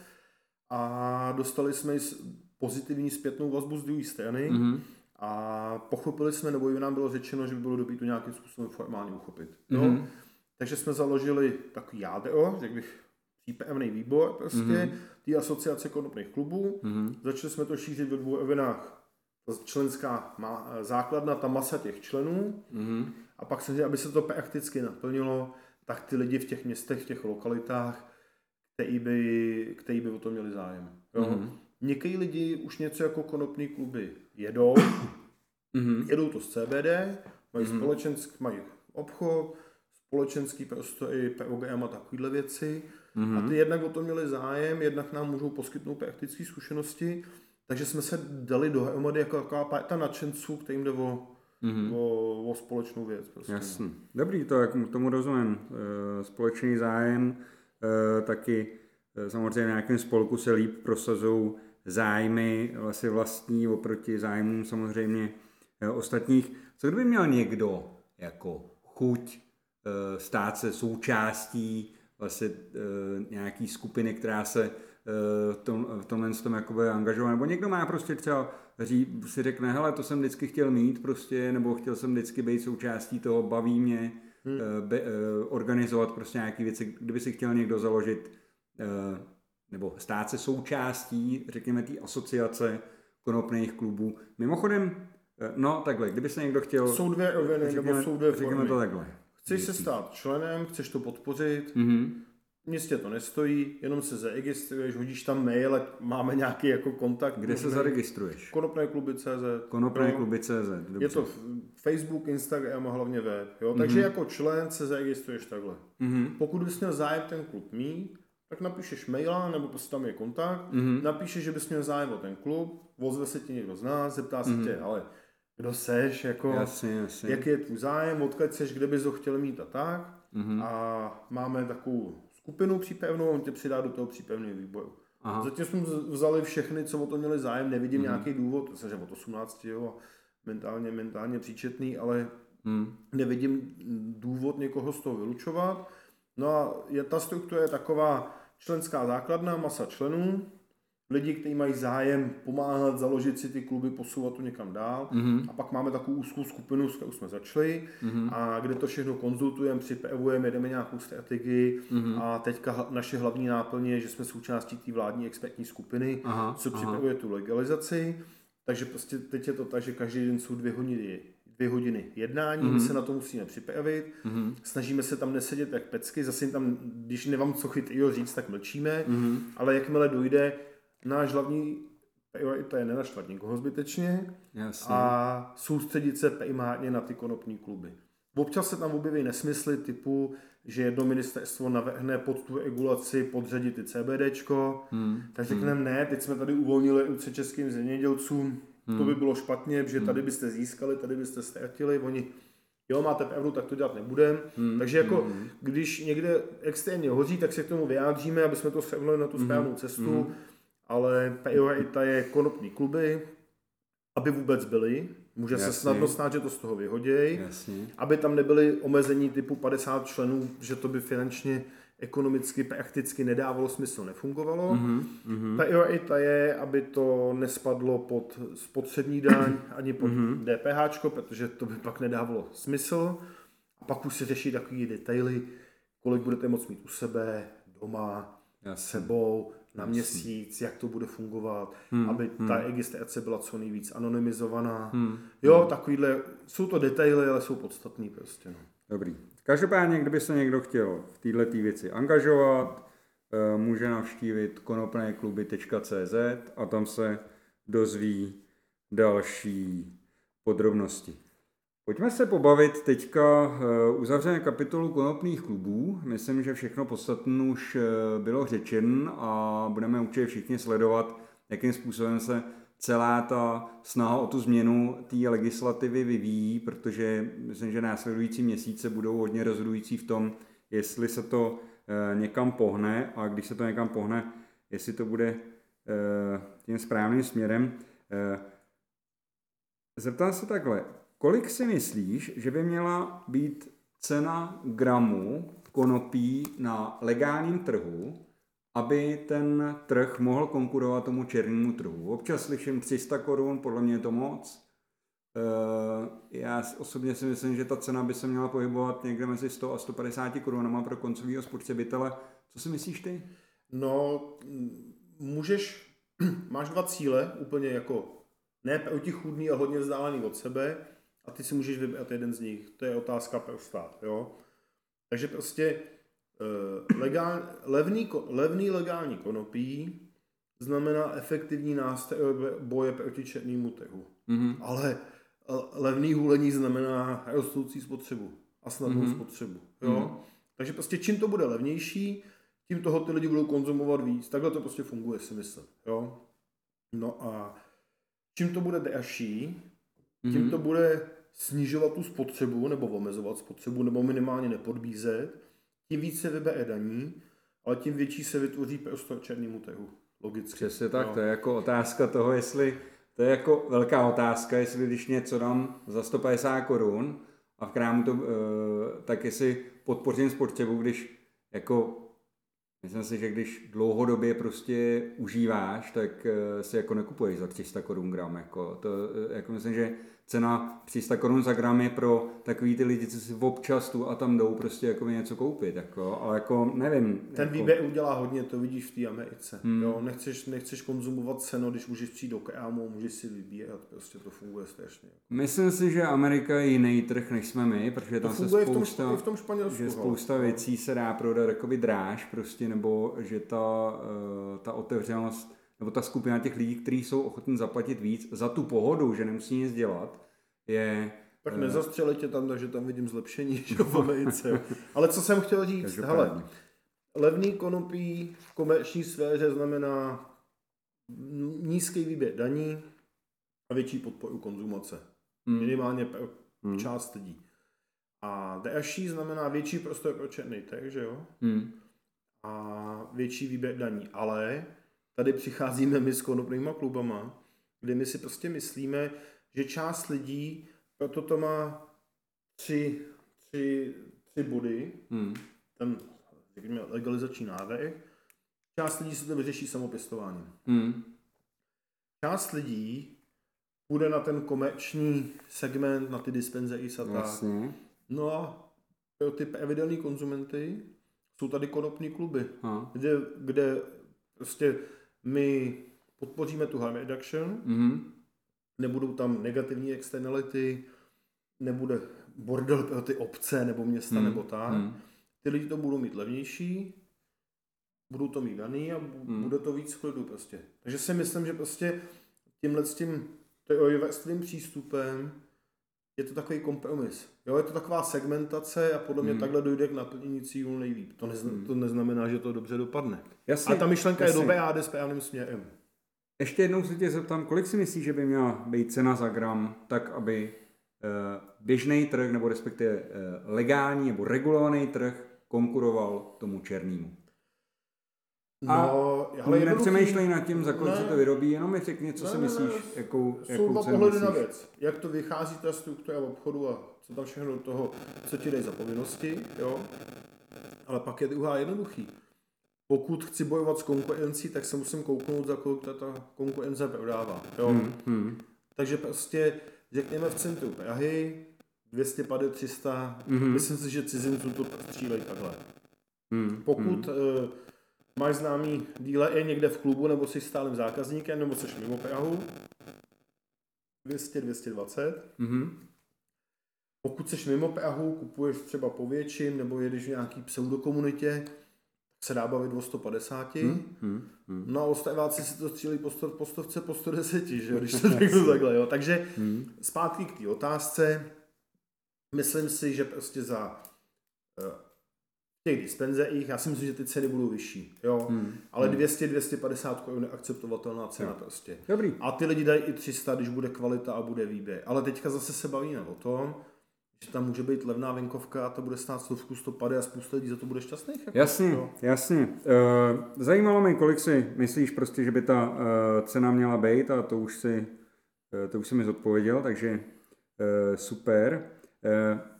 B: a dostali jsme pozitivní zpětnou vazbu z druhé strany. Mm-hmm. A pochopili jsme, nebo nám bylo řečeno, že by bylo dobré to nějakým způsobem formálně uchopit. Mm-hmm. Takže jsme založili takový jádro, řekl bych, přípravný výbor prostě, mm-hmm. té asociace konopných klubů. Mm-hmm. Začali jsme to šířit ve dvou evinách. Ta členská má, základna, ta masa těch členů. Mm-hmm. A pak se aby se to prakticky naplnilo, tak ty lidi v těch městech, v těch lokalitách, který by, který by o to měli zájem. Jo? Mm-hmm. Někteří lidi už něco jako konopní kluby jedou, mm-hmm. (clears throat) jedou to z CBD, mají mm-hmm. společenský, mají obchod, společenský prostory, program a takovéhle věci. Mm-hmm. A ty jednak o to měli zájem, jednak nám můžou poskytnout praktické zkušenosti, takže jsme se dali dohromady jako taková parta nadšenců, kterým jde o, mm-hmm. o, o společnou věc. Prostě.
A: Jasně. Dobrý, to jak tomu rozumím. E, společný zájem, e, taky e, samozřejmě na nějakém spolku se líp prosazují zájmy vlastně vlastní oproti zájmům samozřejmě ostatních. Co kdyby měl někdo jako chuť stát se součástí vlastně nějaký skupiny, která se v, tom, v tomhle tom jakoby angažuje, nebo někdo má prostě třeba ří, si řekne, hele, to jsem vždycky chtěl mít prostě, nebo chtěl jsem vždycky být součástí toho, baví mě, hmm. uh, be, uh, organizovat prostě nějaké věci, kdyby si chtěl někdo založit nebo stát se součástí, řekněme, té asociace konopných klubů. Mimochodem, no takhle, kdyby se někdo chtěl...
B: Jsou dvě roviny, nebo jsou dvě
A: Řekněme to takhle.
B: Chceš se stát členem, chceš to podpořit, mm-hmm. Městě to nestojí, jenom se zaregistruješ, hodíš tam mail, ať máme nějaký jako kontakt.
A: Kde se zaregistruješ?
B: Konopné kluby CZ.
A: Konopné no. kluby CZ,
B: dobře. Je to Facebook, Instagram a hlavně web. Jo? Takže mm-hmm. jako člen se zaregistruješ takhle. Mm-hmm. Pokud bys měl zájem ten klub mít, tak napíšeš maila, nebo prostě tam je kontakt, mm-hmm. napíšeš, že bys měl zájem o ten klub, ozve se ti někdo z nás, zeptá se mm-hmm. tě, ale kdo seš, jako,
A: jasně, jasně.
B: jaký je tvůj zájem, odkud seš, kde bys ho chtěl mít a tak. Mm-hmm. A máme takovou skupinu přípevnou, on tě přidá do toho přípevného výboru. Aha. Zatím jsme vzali všechny, co o to měli zájem, nevidím mm-hmm. nějaký důvod, to že od 18, jo, mentálně, mentálně příčetný, ale mm. nevidím důvod někoho z toho vylučovat. No a je, ta struktura je taková členská základna, masa členů, lidi, kteří mají zájem pomáhat, založit si ty kluby, posouvat to někam dál. Mm-hmm. A pak máme takovou úzkou skupinu, s kterou jsme začali mm-hmm. a kde to všechno konzultujeme, připravujeme, jedeme nějakou strategii mm-hmm. a teďka naše hlavní náplň je, že jsme součástí té vládní expertní skupiny, aha, co připravuje aha. tu legalizaci. Takže prostě teď je to tak, že každý den jsou dvě hodiny dvě hodiny jednání, mm-hmm. my se na to musíme připravit, mm-hmm. snažíme se tam nesedět jak pecky, zase tam, když nemám co chytrýho říct, tak mlčíme, mm-hmm. ale jakmile dojde náš hlavní priorita je nenaštvat nikoho zbytečně Jasně. a soustředit se primárně na ty konopní kluby. Občas se tam objeví nesmysly typu, že jedno ministerstvo navrhne pod tu regulaci podřadit i CBDčko, hmm. tak řekneme hmm. ne, teď jsme tady uvolnili ruce českým zemědělcům, hmm. to by bylo špatně, že tady hmm. byste získali, tady byste ztratili, oni jo, máte pravdu, tak to dělat nebudeme. Hmm. Takže jako, hmm. když někde extrémně hoří, tak se k tomu vyjádříme, aby jsme to srovnali na tu hmm. správnou cestu. Hmm ale priorita je konopní kluby, aby vůbec byly. Může Jasně. se snadno stát, že to z toho vyhodějí. Aby tam nebyly omezení typu 50 členů, že to by finančně ekonomicky, prakticky nedávalo smysl, nefungovalo.
A: Mm-hmm.
B: Ta priorita je, aby to nespadlo pod spotřební daň ani pod
A: Mhm.
B: DPH, protože to by pak nedávalo smysl. A pak už se řeší takové detaily, kolik budete moct mít u sebe, doma,
A: Jasně.
B: sebou, na měsíc, jak to bude fungovat,
A: Hmm,
B: aby
A: hmm.
B: ta registrace byla co nejvíc anonymizovaná.
A: Hmm.
B: Jo, takovýhle, jsou to detaily, ale jsou podstatný prostě. No.
A: Dobrý. Každopádně, kdyby se někdo chtěl v této věci angažovat, eh, může navštívit konopnékluby.cz a tam se dozví další podrobnosti. Pojďme se pobavit teďka, eh, uzavřeme kapitolu konopných klubů. Myslím, že všechno podstatné už eh, bylo řečen a budeme určitě všichni sledovat, jakým způsobem se celá ta snaha o tu změnu té legislativy vyvíjí, protože myslím, že následující měsíce budou hodně rozhodující v tom, jestli se to eh, někam pohne a když se to někam pohne, jestli to bude tím správným směrem. Zeptám se takhle, kolik si myslíš, že by měla být cena gramu konopí na legálním trhu, aby ten trh mohl konkurovat tomu černému trhu? Občas slyším 300 korun, podle mě je to moc. Eh, Já osobně si myslím, že ta cena by se měla pohybovat někde mezi 100 a 150 korunama pro koncového spotřebitele. Co si myslíš ty?
B: No, můžeš, (clears throat) máš dva cíle, úplně jako ne protichůdný a hodně vzdálený od sebe a ty si můžeš vybrat jeden z nich. To je otázka pro stát, jo. Takže prostě eh, legál, levný, levný legální konopí znamená efektivní nástroj boje proti černému trhu.
A: Mhm.
B: Ale eh, levný hulení znamená rostoucí spotřebu a snadnou
A: Mhm.
B: spotřebu. Jo?
A: Mhm.
B: Takže prostě čím to bude levnější, tím toho ty lidi budou konzumovat víc. Takhle to prostě funguje, si myslím. Jo? No a čím to bude dražší, tím
A: Mhm.
B: to bude snižovat tu spotřebu nebo omezovat spotřebu nebo minimálně nepodbízet, tím víc se vybere daní, ale tím větší se vytvoří prostor černému trhu. Logicky.
A: Přesně tak,
B: Jo.
A: to je jako otázka toho, jestli, to je jako velká otázka, jestli když něco dám za 150 korun a v krámu to, eh, tak jestli podpořím spotřebu, když jako, myslím si, že když dlouhodobě prostě užíváš, tak eh, si jako nekupuješ za 300 korun gram, jako, to, eh, jako myslím, že cena 300 korun za gram je pro takový ty lidi, co si občas tu a tam jdou prostě jako něco koupit, jako, ale jako nevím.
B: Ten
A: jako,
B: výběr udělá hodně, to vidíš v té Americe.
A: Hmm.
B: Jo, nechceš, nechceš konzumovat ceno, když můžeš přijít do krámu, můžeš si vybírat, prostě to funguje strašně.
A: Myslím si, že Amerika je jiný trh, než jsme my, protože
B: To
A: tam se spousta,
B: v tom, v tom Španělsku.
A: že spousta věcí se dá prodat jakoby dráž, prostě, nebo že ta, eh, ta otevřenost, nebo ta skupina těch lidí, kteří jsou ochotní zaplatit víc za tu pohodu, že nemusí nic dělat, je...
B: Tak
A: eh,
B: nezastřeli tě tam, takže tam vidím zlepšení (laughs) že v Americe. Ale co jsem chtěl říct,
A: každopádně.
B: hele, levný konopí v komerční sféře znamená nízký výběr daní a větší podporu konzumace.
A: Hmm,
B: Minimálně pro
A: hmm,
B: část lidí. A dražší znamená větší prostor pro černý trh, že jo?
A: hmm,
B: a větší výběr daní. Ale tady přicházíme my s konopnýma klubama, kde my si prostě myslíme, že část lidí, proto to má tři, tři, tři body,
A: hmm,
B: ten řekněme, legalizační návrh, část lidí se to vyřeší samopěstováním.
A: hmm,
B: Část lidí půjde na ten komerční segment, na ty dispenzery a tak. No a pro ty pravidelní konzumenty jsou tady konopní kluby.
A: A,
B: kde, kde prostě my podpoříme tu harm reduction,
A: mhm,
B: nebudou tam negativní externality, nebude bordel pro ty obce nebo města
A: Hmm,
B: nebo tak.
A: hmm,
B: Ty lidi to budou mít levnější, budou to mít daný a
A: Hmm.
B: bude to víc klidu prostě. Takže si myslím, že prostě tímhle s tím teoriovým přístupem je to takový kompromis. Jo, je to taková segmentace a podle mě
A: Hmm.
B: takhle dojde k naplnění cílů nejlíp. To, nezna,
A: Hmm.
B: to neznamená, že to dobře dopadne.
A: Jasně,
B: A ta myšlenka
A: jasně.
B: je dobrá a jde správným směrem.
A: Ještě jednou se tě zeptám, kolik si myslíš, že by měla být cena za gram, tak aby eh, běžný trh, nebo respektive eh, legální nebo regulovaný trh konkuroval tomu černému. A
B: No,
A: Ale nepřemýšlej nad tím, za kolik
B: Ne.
A: se to vyrobí, jenom mi řekni, co
B: Ne,
A: si
B: ne,
A: myslíš,
B: ne.
A: jakou,
B: Jsou
A: jakou
B: dva
A: cenu
B: pohledy na
A: myslíš.
B: věc. Jak to vychází ta struktura obchodu a co tam všechno do toho, co ti dají za povinnosti, jo? Ale pak je druhá jednoduchý. Pokud chci bojovat s konkurencí, tak se musím kouknout, za kolik ta, ta konkurence prodává. Jo? Hmm, hmm. Takže prostě řekněme v centru Prahy 250, 300, mm-hmm. myslím si, že cizinců to střílejí takhle. Mm, Pokud mm. Uh, máš známý díle je někde v klubu, nebo jsi stálým zákazníkem, nebo jsi mimo Prahu, 200, 220. Mm-hmm. Pokud jsi mimo Prahu, kupuješ třeba po větším, nebo jedeš v nějaký pseudokomunitě, se dá bavit o 150. Hmm, hmm, hmm. No a ostatváci si to střílí po, sto, po stovce, po 110, že, (laughs) když to řeknu takhle. Jo. Takže hmm. zpátky k té otázce. Myslím si, že prostě za uh, těch dispenzích, já si myslím, že ty ceny budou vyšší, jo, hmm. ale hmm. 200-250 korun je akceptovatelná cena jo. prostě.
A: Dobrý.
B: A ty lidi dají i 300, když bude kvalita a bude výběr. Ale teďka zase se bavíme o tom, že tam může být levná venkovka a to bude stát stovku, stopady a spousta lidí za to bude šťastných. Jako
A: jasně, to. jasně. Uh, zajímalo mě, kolik si myslíš prostě, že by ta uh, cena měla být a to už si, uh, to už si mi zodpověděl, takže uh, super.
B: Uh,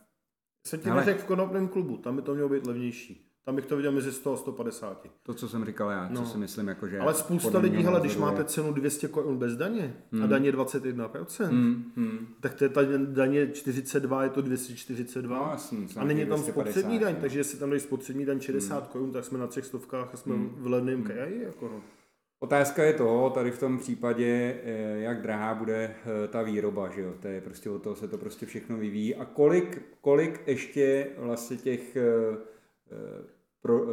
B: Jsem ti neřekl v konopném klubu, tam by to mělo být levnější. Tam bych to viděl mezi 100 a 150.
A: To, co jsem říkal já, no. co si myslím, jako že...
B: Ale spousta lidí, hele, když máte cenu 200 korun bez daně hmm. a daně 21%, hmm. Hmm. tak to je ta daně 42, je to 242. No, jasný, a není tam spotřební daň, takže jestli tam dají spotřební daň 60 hmm. korun, tak jsme na třech stovkách a jsme hmm. v levném hmm. kraji. Jako no.
A: Otázka je to, tady v tom případě, eh, jak drahá bude eh, ta výroba, že jo? To je prostě o toho se to prostě všechno vyvíjí. A kolik, kolik ještě vlastně těch eh, pro,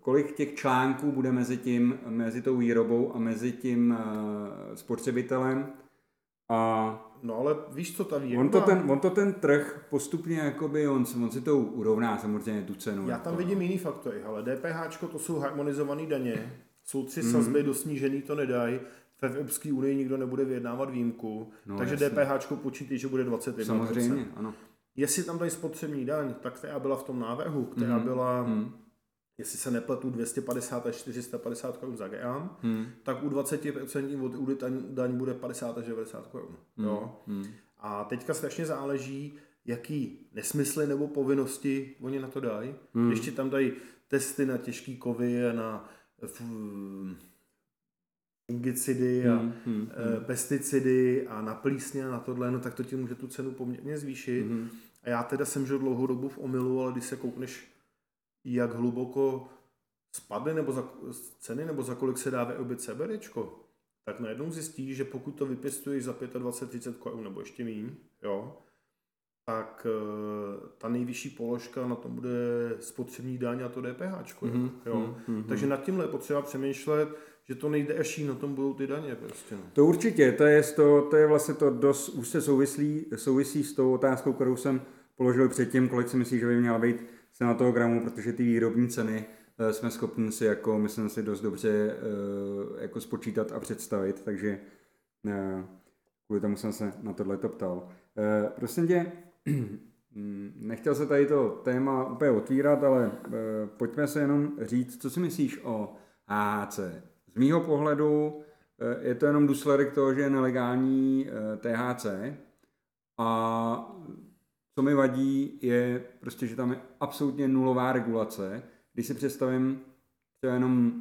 A: kolik těch článků bude mezi tím, mezi tou výrobou a mezi tím spotřebitelem a
B: No ale víš, co ta výroba...
A: On to ten, on to ten trh postupně, jakoby, on, on si to urovná samozřejmě tu cenu.
B: Já tam jako, vidím jiný faktory, ale DPH to jsou harmonizované daně, jsou tři mm. sazby, do snížený to nedají, v Evropské unii nikdo nebude vyjednávat výjimku, no, takže. DPH počítí, že bude 21%.
A: Samozřejmě, ano.
B: Jestli tam dají spotřební daň, tak která byla v tom návrhu, která mm. byla, mm. jestli se nepletu, 250 až 450 korun za gram, mm. tak u 20% od údy daň bude 50 až 90 korun. Mm. Jo? Mm. A teďka strašně záleží, jaký nesmysly nebo povinnosti oni na to dají. Mm. Když ti tam dají testy na těžký kovy na fungicidy a hmm, hmm, hmm. pesticidy a na plísně a na tohle, no tak to ti může tu cenu poměrně zvýšit. Hmm. A já teda jsem žil dlouhou dobu v omilu, ale když se koukneš, jak hluboko spadne nebo za ceny, nebo za kolik se dá vyrobit CBDčko, tak najednou zjistíš, že pokud to vypěstuješ za 25-30 korun nebo ještě méně, jo, tak eh, ta nejvyšší položka na tom bude spotřební daň a to DPH. Mm-hmm. Jo? Mm-hmm. Takže nad tímhle je potřeba přemýšlet, že to nejde až na tom budou ty daně. Prostě. No.
A: To určitě, to je, to, to je vlastně to dost už se souvislí, souvisí s tou otázkou, kterou jsem položil předtím, kolik si myslíš, že by měla být cena toho gramu, protože ty výrobní ceny eh, jsme schopni si, jako, myslím si, dost dobře eh, jako spočítat a představit, takže kvůli tomu jsem se na tohle to ptal. Prosím tě, Nechtěl se tady to téma úplně otvírat, ale e, pojďme se jenom říct, co si myslíš o AHC. Z mýho pohledu e, je to jenom důsledek toho, že je nelegální e, THC a co mi vadí je prostě, že tam je absolutně nulová regulace. Když si představím to je jenom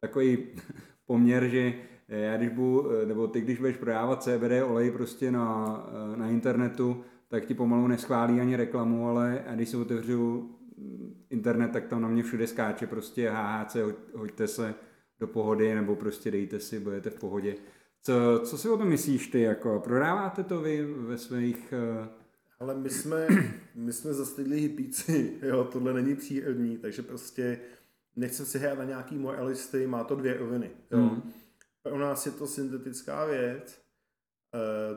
A: takový (laughs) poměr, že já když budu, nebo ty když budeš prodávat CBD olej prostě na, na internetu, tak ti pomalu neschválí ani reklamu, ale a když se otevřu internet, tak tam na mě všude skáče prostě HHC, hoďte se do pohody, nebo prostě dejte si, budete v pohodě. Co, co si o tom myslíš ty, jako prodáváte to vy ve svých... Uh...
B: Ale my jsme, my jsme zastydlí hypíci, (laughs) jo, tohle není přírodní, takže prostě nechcem si hrát na nějaký moralisty, má to dvě roviny, jo. Mm. Pro nás je to syntetická věc,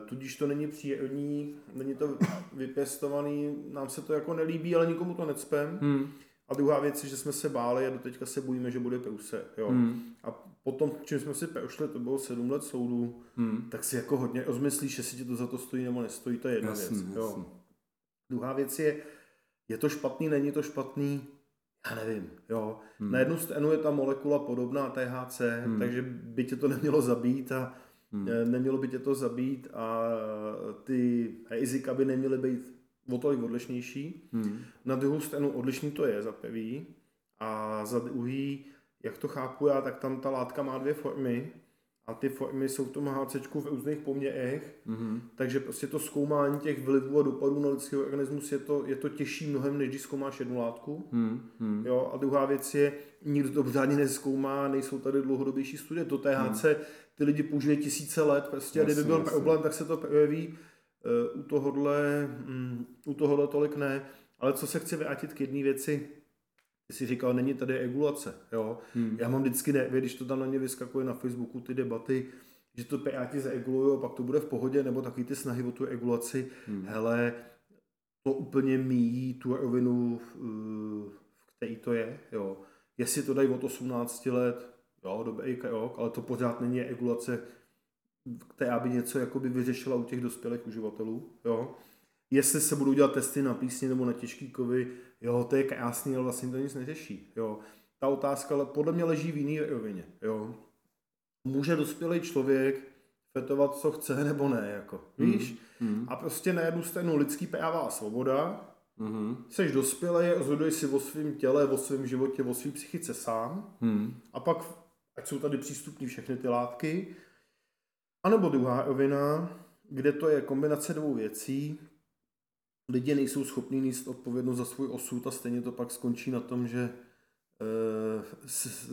B: tudíž to není přírodní, není to vypěstovaný, nám se to jako nelíbí, ale nikomu to necpem. Hmm. A druhá věc je, že jsme se báli a doteďka se bojíme, že bude průse. Jo. Hmm. A potom, čím jsme si prošli, to bylo sedm let soudu, hmm. tak si jako hodně rozmyslíš, jestli ti to za to stojí nebo nestojí, to je jedna jasný, věc. Jasný. Jo. Druhá věc je, je to špatný, není to špatný, já nevím, jo. Hmm. Na jednu stranu je ta molekula podobná THC, hmm. takže by tě to nemělo zabít a Hmm. Eh, nemělo by tě to zabít a ty rizika by neměly být o tolik odlišnější. Hmm. Na druhou stranu odlišný to je za pevý. A za druhý, jak to chápu já, tak tam ta látka má dvě formy a ty formy jsou v tom HC v různých poměrech, mm-hmm. takže prostě to zkoumání těch vlivů a dopadů na lidský organismus je to, je to těžší mnohem, než když zkoumáš jednu látku. Mm-hmm. Jo, a druhá věc je, nikdo to pořádně nezkoumá, nejsou tady dlouhodobější studie. To THC mm. ty lidi použili tisíce let, prostě jasně, kdyby byl jasně. problém, tak se to projeví. Uh, u tohohle, um, u tohohle tolik ne. Ale co se chci vrátit k jedné věci, jsi říkal, není tady regulace. Jo? Hmm. Já mám vždycky, ne, když to tam na ně vyskakuje na Facebooku, ty debaty, že to Piráti zaregulují a pak to bude v pohodě, nebo takový ty snahy o tu regulaci. Hmm. Hele, to úplně míjí tu rovinu, v který to je. Jo. Jestli to dají od 18 let, jo, dobrý krok, ale to pořád není regulace, která by něco jakoby vyřešila u těch dospělých uživatelů. Jo. Jestli se budou dělat testy na písně nebo na těžký kovy, jo, to je krásný, ale vlastně to nic neřeší. Jo. Ta otázka podle mě leží v jiný rovině. Jo. Může dospělý člověk fetovat, co chce, nebo ne, jako, víš? Mm. A prostě na jednu stranu lidský práva a svoboda, mm. seš dospělý, rozhoduješ si o svém těle, o svém životě, o svém psychice sám, mm. a pak, ať jsou tady přístupní všechny ty látky, anebo druhá rovina, kde to je kombinace dvou věcí, lidi nejsou schopní níst odpovědnost za svůj osud a stejně to pak skončí na tom, že e,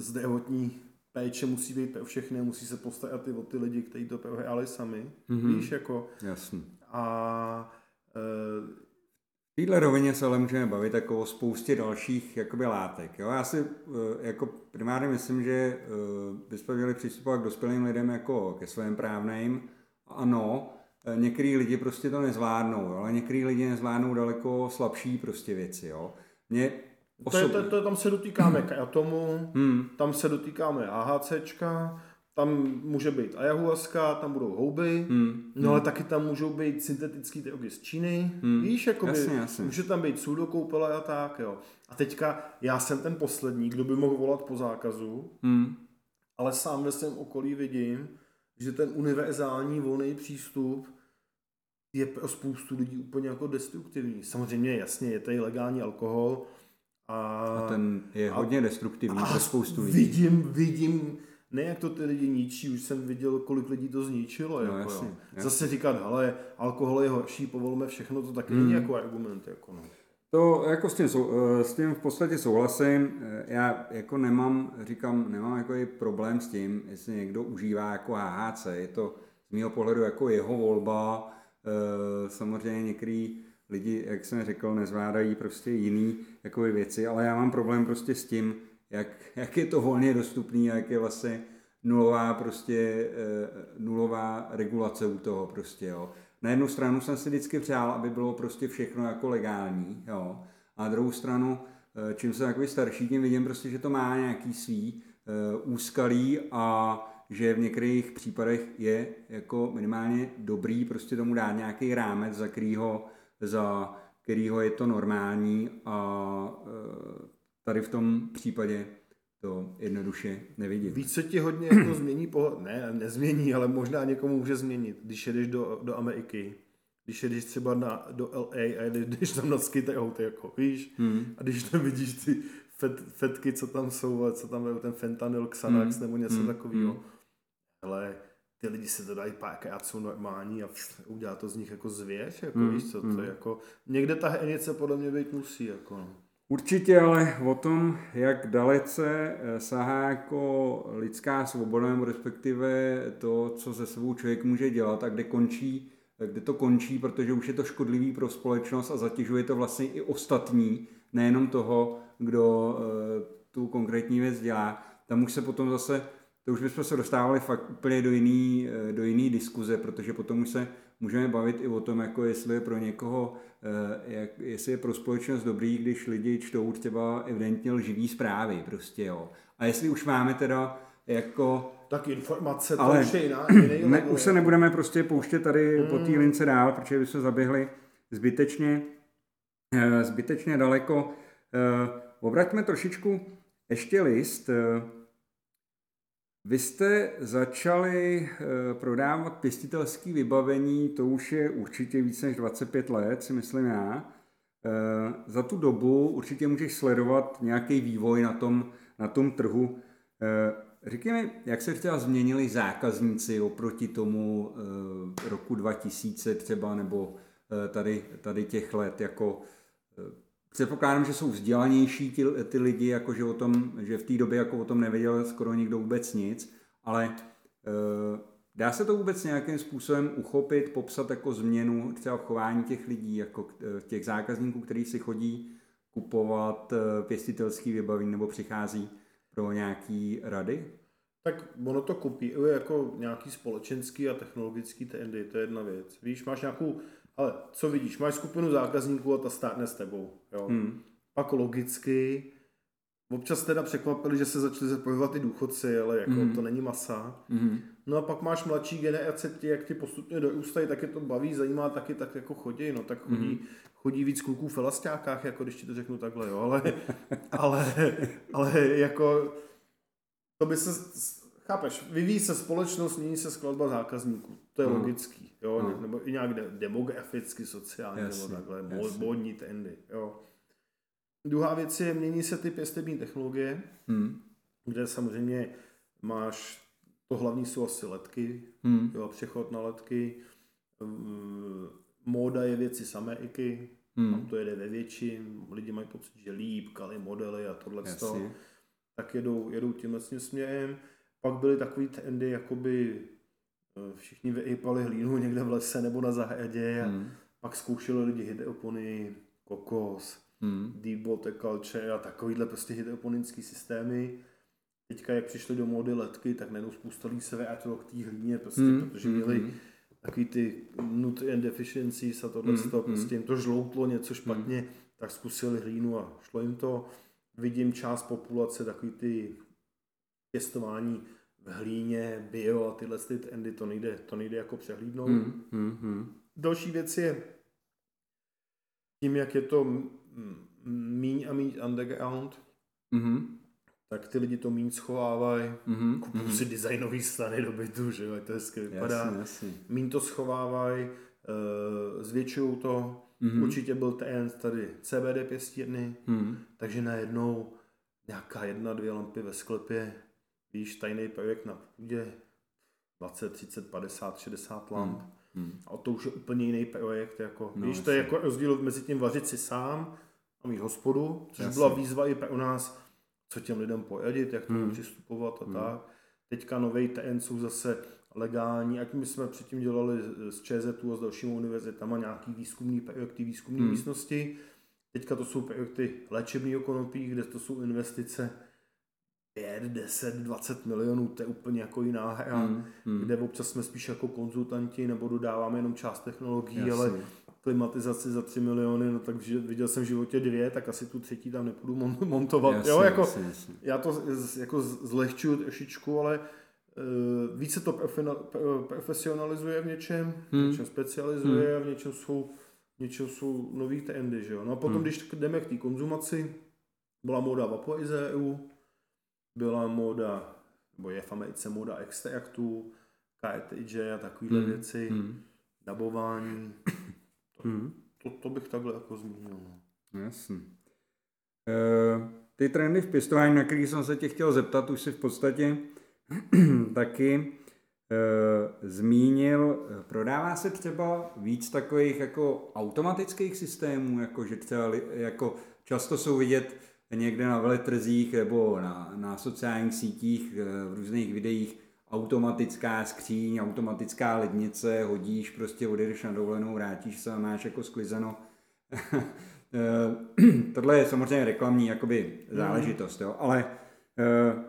B: zdravotní péče musí být pro všechny, musí se postarat i o ty lidi, kteří to prohráli sami. Mm-hmm. Víš, jako...
A: Jasný.
B: A e,
A: v téhle rovině se ale můžeme bavit jako o spoustě dalších jakoby látek. Jo? Já si eh, jako primárně myslím, že bychom měli přistupovat k dospělým lidem jako ke svým právným. Ano, Eh, některý lidi prostě to nezvládnou, jo? ale některý lidi nezvládnou daleko slabší prostě věci. Jo? Mě
B: osobně... to, je, to, to, tam se dotýkáme atomu, hmm. tam se dotýkáme AHCčka, tam může být ayahuasca, tam budou houby, hmm. no ale hmm. taky tam můžou být syntetický drogy z Číny, hmm. víš, jakoby, jasně, jasně. může tam být sudokoupele a tak, jo. A teďka já jsem ten poslední, kdo by mohl volat po zákazu, hmm. ale sám ve svém okolí vidím, že ten univerzální volný přístup je pro spoustu lidí úplně jako destruktivní. Samozřejmě jasně, je tady legální alkohol a,
A: a ten je hodně destruktivní pro spoustu lidí.
B: Vidím, vidím, ne jak to ty lidi ničí, už jsem viděl, kolik lidí to zničilo. No, jako, jasně, jasně. Zase říkat, ale alkohol je horší, povolme všechno, to taky hmm. není jako argument. Jako, no.
A: To jako s tím, eh, s tím v podstatě souhlasím. Eh, já jako nemám, říkám, nemám jako i problém s tím, jestli někdo užívá jako HHC. Je to z mého pohledu jako jeho volba, Eh, samozřejmě některý lidi, jak jsem řekl, nezvládají prostě jiný jako věci, ale já mám problém prostě s tím, jak, jak je to volně dostupný a jak je vlastně nulová prostě nulová regulace u toho prostě, jo. Na jednu stranu jsem si vždycky přál, aby bylo prostě všechno jako legální, jo. A na druhou stranu, eh, čím jsem takový starší, tím vidím prostě, že to má nějaký svý úskalí a že v některých případech je jako minimálně dobrý prostě tomu dát nějaký rámec, za kterýho, za kterýho je to normální a e, tady v tom případě to jednoduše nevidím.
B: Víc se ti hodně jako (clears throat) změní pohled, ne, nezmění, ale možná někomu může změnit, když jedeš do, do Ameriky, když jedeš třeba na, do LA a jdeš tam na skate auto, jako, víš, hmm. a když tam vidíš ty fet, fetky, co tam jsou, co tam je ten fentanyl, Xanax hmm. nebo něco hmm. takového, hmm ale ty lidi se to dají párkrát, jsou normální a udělá to z nich jako zvěř, jako mm, víš co, mm. to je jako, někde ta hranice podle mě být musí, jako no.
A: Určitě, ale o tom, jak dalece eh, sahá jako lidská svoboda, nebo respektive to, co se svou člověk může dělat a kde končí, kde to končí, protože už je to škodlivý pro společnost a zatěžuje to vlastně i ostatní, nejenom toho, kdo eh, tu konkrétní věc dělá. Tam už se potom zase to už bychom se dostávali fakt úplně do jiný, eh, do jiný diskuze, protože potom už se můžeme bavit i o tom, jako jestli je pro někoho, eh, jak, jestli je pro společnost dobrý, když lidi čtou třeba evidentně lživý zprávy prostě, jo. A jestli už máme teda jako...
B: Tak informace,
A: to ale už je jiná, ne, už se nebudeme prostě pouštět tady hmm. po té lince dál, protože by se zaběhli zbytečně, eh, zbytečně daleko. Obraťme trošičku ještě list. Vy jste začali eh, prodávat pěstitelské vybavení, to už je určitě více než 25 let, si myslím já. za tu dobu určitě můžeš sledovat nějaký vývoj na tom, na tom trhu. Řekni mi, jak se třeba změnili zákazníci oproti tomu roku 2000 třeba, nebo tady, tady těch let, jako předpokládám, že jsou vzdělanější ty, ty lidi, jako že, o tom, že v té době jako o tom nevěděl skoro nikdo vůbec nic, ale uh, dá se to vůbec nějakým způsobem uchopit, popsat jako změnu třeba v chování těch lidí, jako eh, těch zákazníků, kteří si chodí kupovat uh, pěstitelský vybavení nebo přichází pro nějaký rady?
B: Tak ono to kopíruje jako nějaký společenský a technologický trendy, to je jedna věc. Víš, máš nějakou ale co vidíš, máš skupinu zákazníků a ta stárne s tebou. Jo? Hmm. Pak logicky, občas teda překvapili, že se začali zapojovat i důchodci, ale jako hmm. to není masa. Hmm. No a pak máš mladší generace, ti, jak ti postupně dorůstají, tak je to baví, zajímá, taky tak jako chodí, no tak chodí, hmm. chodí víc kluků v elastákách, jako když ti to řeknu takhle, jo, ale, (laughs) ale, ale jako to by se Chápeš, vyvíjí se společnost, mění se skladba zákazníků. To je hmm. logický, jo, hmm. nebo i nějak demograficky, sociálně, jasně, nebo takhle, jasně. módní trendy, jo. Druhá věc je, mění se ty pěstební technologie, hmm. kde samozřejmě máš to hlavní jsou asi letky, hmm. jo, přechod na letky, móda je věci samé iky, hmm. tam to jede ve větším, lidi mají pocit, že líp, kali modely a tohle tak jedou, jedou tímhle směrem. Pak byly takový trendy, jakoby všichni vyjpali hlínu někde v lese nebo na zahradě a hmm. pak zkoušeli lidi hydropony, kokos, hmm. deep water culture a takovýhle prostě hydroponické systémy. Teďka, jak přišly do módy letky, tak najednou spousta lidí se vrátilo k té hlíně, prostě, hmm. protože měli hmm. takový ty nutrient deficiencies a tohle, hmm. to, hmm. prostě jim to žloutlo něco špatně, hmm. tak zkusili hlínu a šlo jim to. Vidím část populace, takový ty pěstování hlíně, bio a tyhle ty trendy, to nejde, to nejde jako přehlídnout. Hmm, hmm, hmm. Další věc je tím, jak je to míň a míň underground, hmm. tak ty lidi to míň schovávají, mm-hmm. kupují mm-hmm. si designový stany do bytu, že jo, to hezky vypadá. Jasně, jasně. Míň to schovávají, uh, zvětšují to. Mm-hmm. Určitě byl ten tady CBD pěstírny, mm-hmm. takže najednou nějaká jedna, dvě lampy ve sklepě, víš, tajný projekt na půdě 20, 30, 50, 60 lamp. Hmm. Hmm. A to už je úplně jiný projekt. Jako, no, víš, to je jako rozdíl mezi tím vařit si sám a mít hospodu, což jasně. byla výzva i pro nás, co těm lidem poradit, jak to hmm. přistupovat a hmm. tak. Teďka nový TN jsou zase legální, ať my jsme předtím dělali z ČZU a s dalšími univerzitama nějaký výzkumný projekty, výzkumné hmm. místnosti. Teďka to jsou projekty léčebného konopí, kde to jsou investice 5, 10, 20 milionů, to je úplně jako jiná hra, hmm, hmm. kde občas jsme spíš jako konzultanti nebo dodáváme jenom část technologií, Jasně. ale klimatizaci za 3 miliony, no tak viděl jsem v životě dvě, tak asi tu třetí tam nepůjdu montovat. Jasně, jo, jako, jasně, jasně. Já to jako zlehčuju trošičku, ale uh, více to profesionalizuje v něčem, hmm. v něčem specializuje hmm. a v něčem jsou, v něčem jsou nový trendy. Že jo? No a potom, hmm. když jdeme k té konzumaci, byla móda EU, byla móda, nebo je v Americe móda extraktů, KTJ a takovéhle hmm. věci, hmm. dabování. To, (coughs) hmm. to, to, bych takhle jako zmínil. No.
A: Jasný. E, ty trendy v pěstování, na který jsem se tě chtěl zeptat, už si v podstatě (clears throat) taky e, zmínil. Prodává se třeba víc takových jako automatických systémů, jako že třeba jako často jsou vidět někde na veletrzích nebo na, na sociálních sítích eh, v různých videích automatická skříň, automatická lednice, hodíš, prostě odjedeš na dovolenou, vrátíš se a máš jako sklizeno. (laughs) Eh, (clears throat) tohle je samozřejmě reklamní jakoby záležitost, jo? ale uh,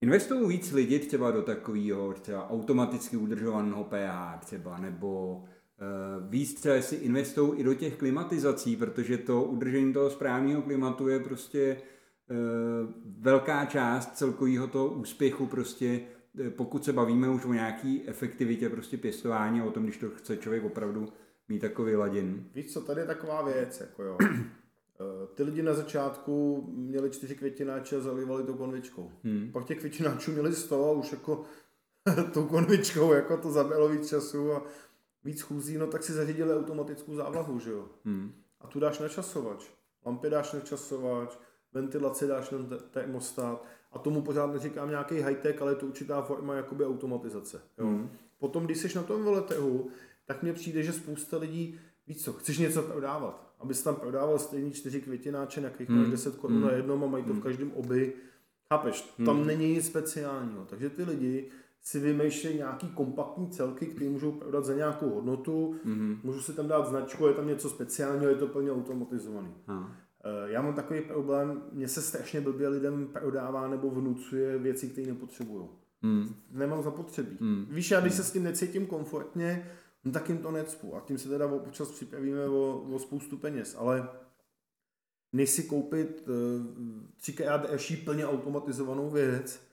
A: investují víc lidi třeba do takového třeba automaticky udržovaného pH třeba, nebo Eh, víc třeba si investují i do těch klimatizací, protože to udržení toho správného klimatu je prostě eh, velká část celkového toho úspěchu prostě eh, pokud se bavíme už o nějaký efektivitě prostě pěstování, o tom, když to chce člověk opravdu mít takový ladin.
B: Víš co, tady je taková věc, jako jo. (clears throat) Ty lidi na začátku měli čtyři květináče a zalivali to konvičkou. Hmm. Pak těch květináčů měli sto a už jako (laughs) tou konvičkou, jako to zabilo víc času a víc chůzí, no tak si zařídili automatickou závlahu, že jo. Hmm. a tu dáš na časovač. Lampy dáš na časovač, ventilaci dáš na termostat a tomu pořád neříkám nějaký high-tech, ale je to určitá forma jakoby automatizace. Jo. Mm. Potom, když jsi na tom veletrhu, tak mně přijde, že spousta lidí, víš co, chceš něco prodávat, abys tam prodával stejný čtyři květináče, na kterých máš 10 korun na jednom a mají to v každém oby. Chápeš, tam není nic speciálního. Takže ty lidi si vymýšlejí nějaký kompaktní celky, které můžou prodat za nějakou hodnotu, mm-hmm. můžu si tam dát značku, je tam něco speciálního, je to plně automatizovaný. Aha. Eh, já mám takový problém, mně se strašně blbě lidem prodává nebo vnucuje věci, které nepotřebují. Mm. Nemám zapotřebí. Mm. Víš, já když se s tím necítím komfortně, no tak jim to necpu. A tím se teda občas připravíme o, o spoustu peněz. Ale než si koupit uh, třikrát další plně automatizovanou věc,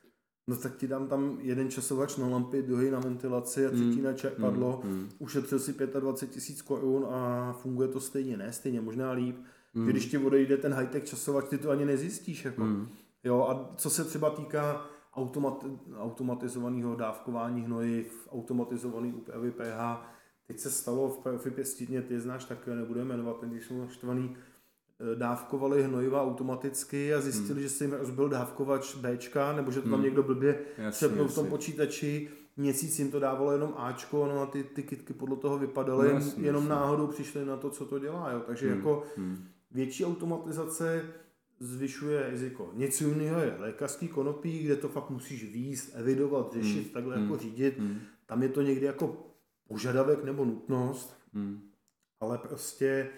B: no tak ti dám tam jeden časovač na lampy, druhý na ventilaci a třetí mm. na čerpadlo. Mm. Mm. Ušetřil si 25 tisíc korun a funguje to stejně, ne stejně, možná líp. Mm. Když ti odejde ten high-tech časovač, ty to ani nezjistíš. Jako. Mm. Jo, a co se třeba týká automat, automatizovaného dávkování hnojiv, automatizovaný úpravy pH, teď se stalo v profi pěstitně, ty znáš tak nebudeme jmenovat, ten když jsou naštvaný, eh, dávkovali hnojiva automaticky a zjistili, hmm. že se jim rozbil dávkovač Bčka, nebo že to tam hmm. někdo blbě sepnul v tom počítači, měsíc jim to dávalo jenom Ačko, no a ty, ty kitky podle toho vypadaly, no, jasný, jenom jasný. náhodou přišli na to, co to dělá, jo. takže hmm. jako hmm větší automatizace zvyšuje riziko. Něco jiného je lékařský konopí, kde to fakt musíš výst, evidovat, řešit, mm. takhle mm. jako řídit. Mm. Tam je to někdy jako požadavek nebo nutnost, mm. ale prostě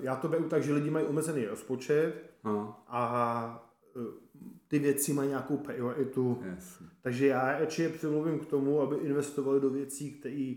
B: já to beru tak, že lidi mají omezený rozpočet a, a uh, ty věci mají nějakou prioritu. Yes. Takže já radši je přemluvím k tomu, aby investovali do věcí, které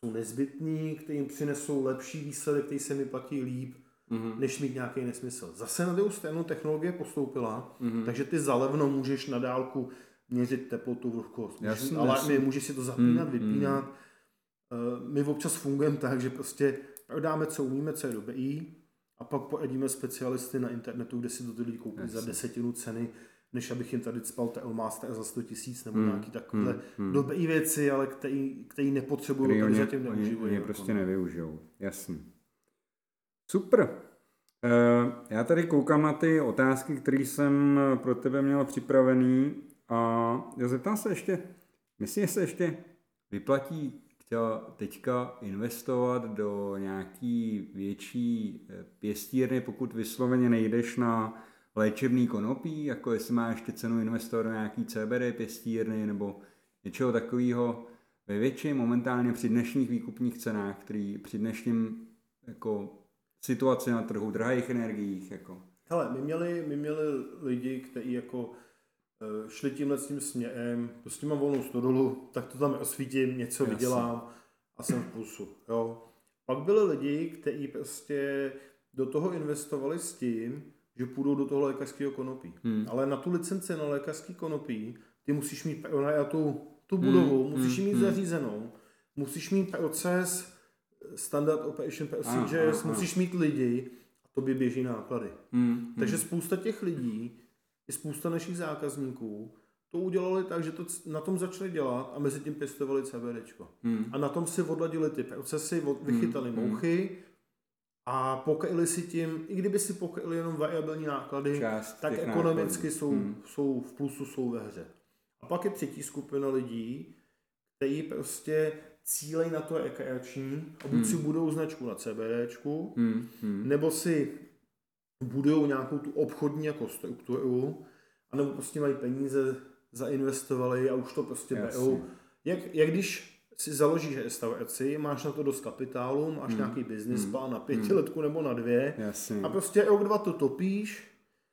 B: jsou nezbytné, které jim přinesou lepší výsledek, který se mi platí líp mm-hmm. než mít nějaký nesmysl. Zase na druhou stranu technologie postoupila, mm-hmm. takže ty zalevno můžeš na dálku měřit teplotu, vlhkost, jasný, ale jasný. můžeš si to zapínat, mm-hmm. vypínat. Uh, my občas fungujeme tak, že prostě prodáme, co umíme, co je dobrý, a pak pojedíme specialisty na internetu, kde si to ty lidi koupí za desetinu ceny, než abych jim tady spal Telmaster za 100 tisíc nebo mm, nějaký takové mm, mm. dobré věci, ale který, který nepotřebují, který zatím
A: neužívají. Oni je jako prostě nevyužijou, jasný. Super. Eh, já tady koukám na ty otázky, které jsem pro tebe měl připravený a já zeptám se ještě, myslím, že se ještě vyplatí teďka investovat do nějaký větší eh, pěstírny, pokud vysloveně nejdeš na léčebný konopí, jako jestli má ještě cenu investovat do nějaký CBD pěstírny nebo něčeho takového ve větší momentálně při dnešních výkupních cenách, který při dnešním jako situaci na trhu, drahých energiích. Jako.
B: Hele, my měli, my měli lidi, kteří jako šli tímhle s tím směrem, prostě mám volnou stodolu, tak to tam osvítím, něco Jasně. vydělám a jsem v plusu. Jo. Pak byli lidi, kteří prostě do toho investovali s tím, že půjdou do toho lékařského konopí. Hmm. Ale na tu licenci na lékařský konopí ty musíš mít tu, tu budovu, hmm. musíš ji mít hmm. zařízenou, musíš mít proces standard operation procedures, ah, ah, musíš mít lidi a to by běží náklady. Hmm, Takže hmm. spousta těch lidí i spousta našich zákazníků to udělali tak, že to na tom začali dělat a mezi tím pěstovali CBD. Hmm. A na tom si odladili ty procesy, vychytali hmm. mouchy a pokryli si tím, i kdyby si pokryli jenom variabilní náklady, Část tak ekonomicky nákladů. jsou, hmm. jsou v plusu, jsou ve hře. A pak je třetí skupina lidí, kteří prostě cílej na to rekreační a buď hmm. si budou značku na CBDčku, hmm. Hmm. nebo si budou nějakou tu obchodní jako strukturu, anebo prostě mají peníze, zainvestovali a už to prostě berou. Jak, jak když si založíš restauraci, máš na to dost kapitálu, máš hmm. nějaký business hmm. plán na pětiletku hmm. nebo na dvě Jasně. a prostě rok, dva to topíš,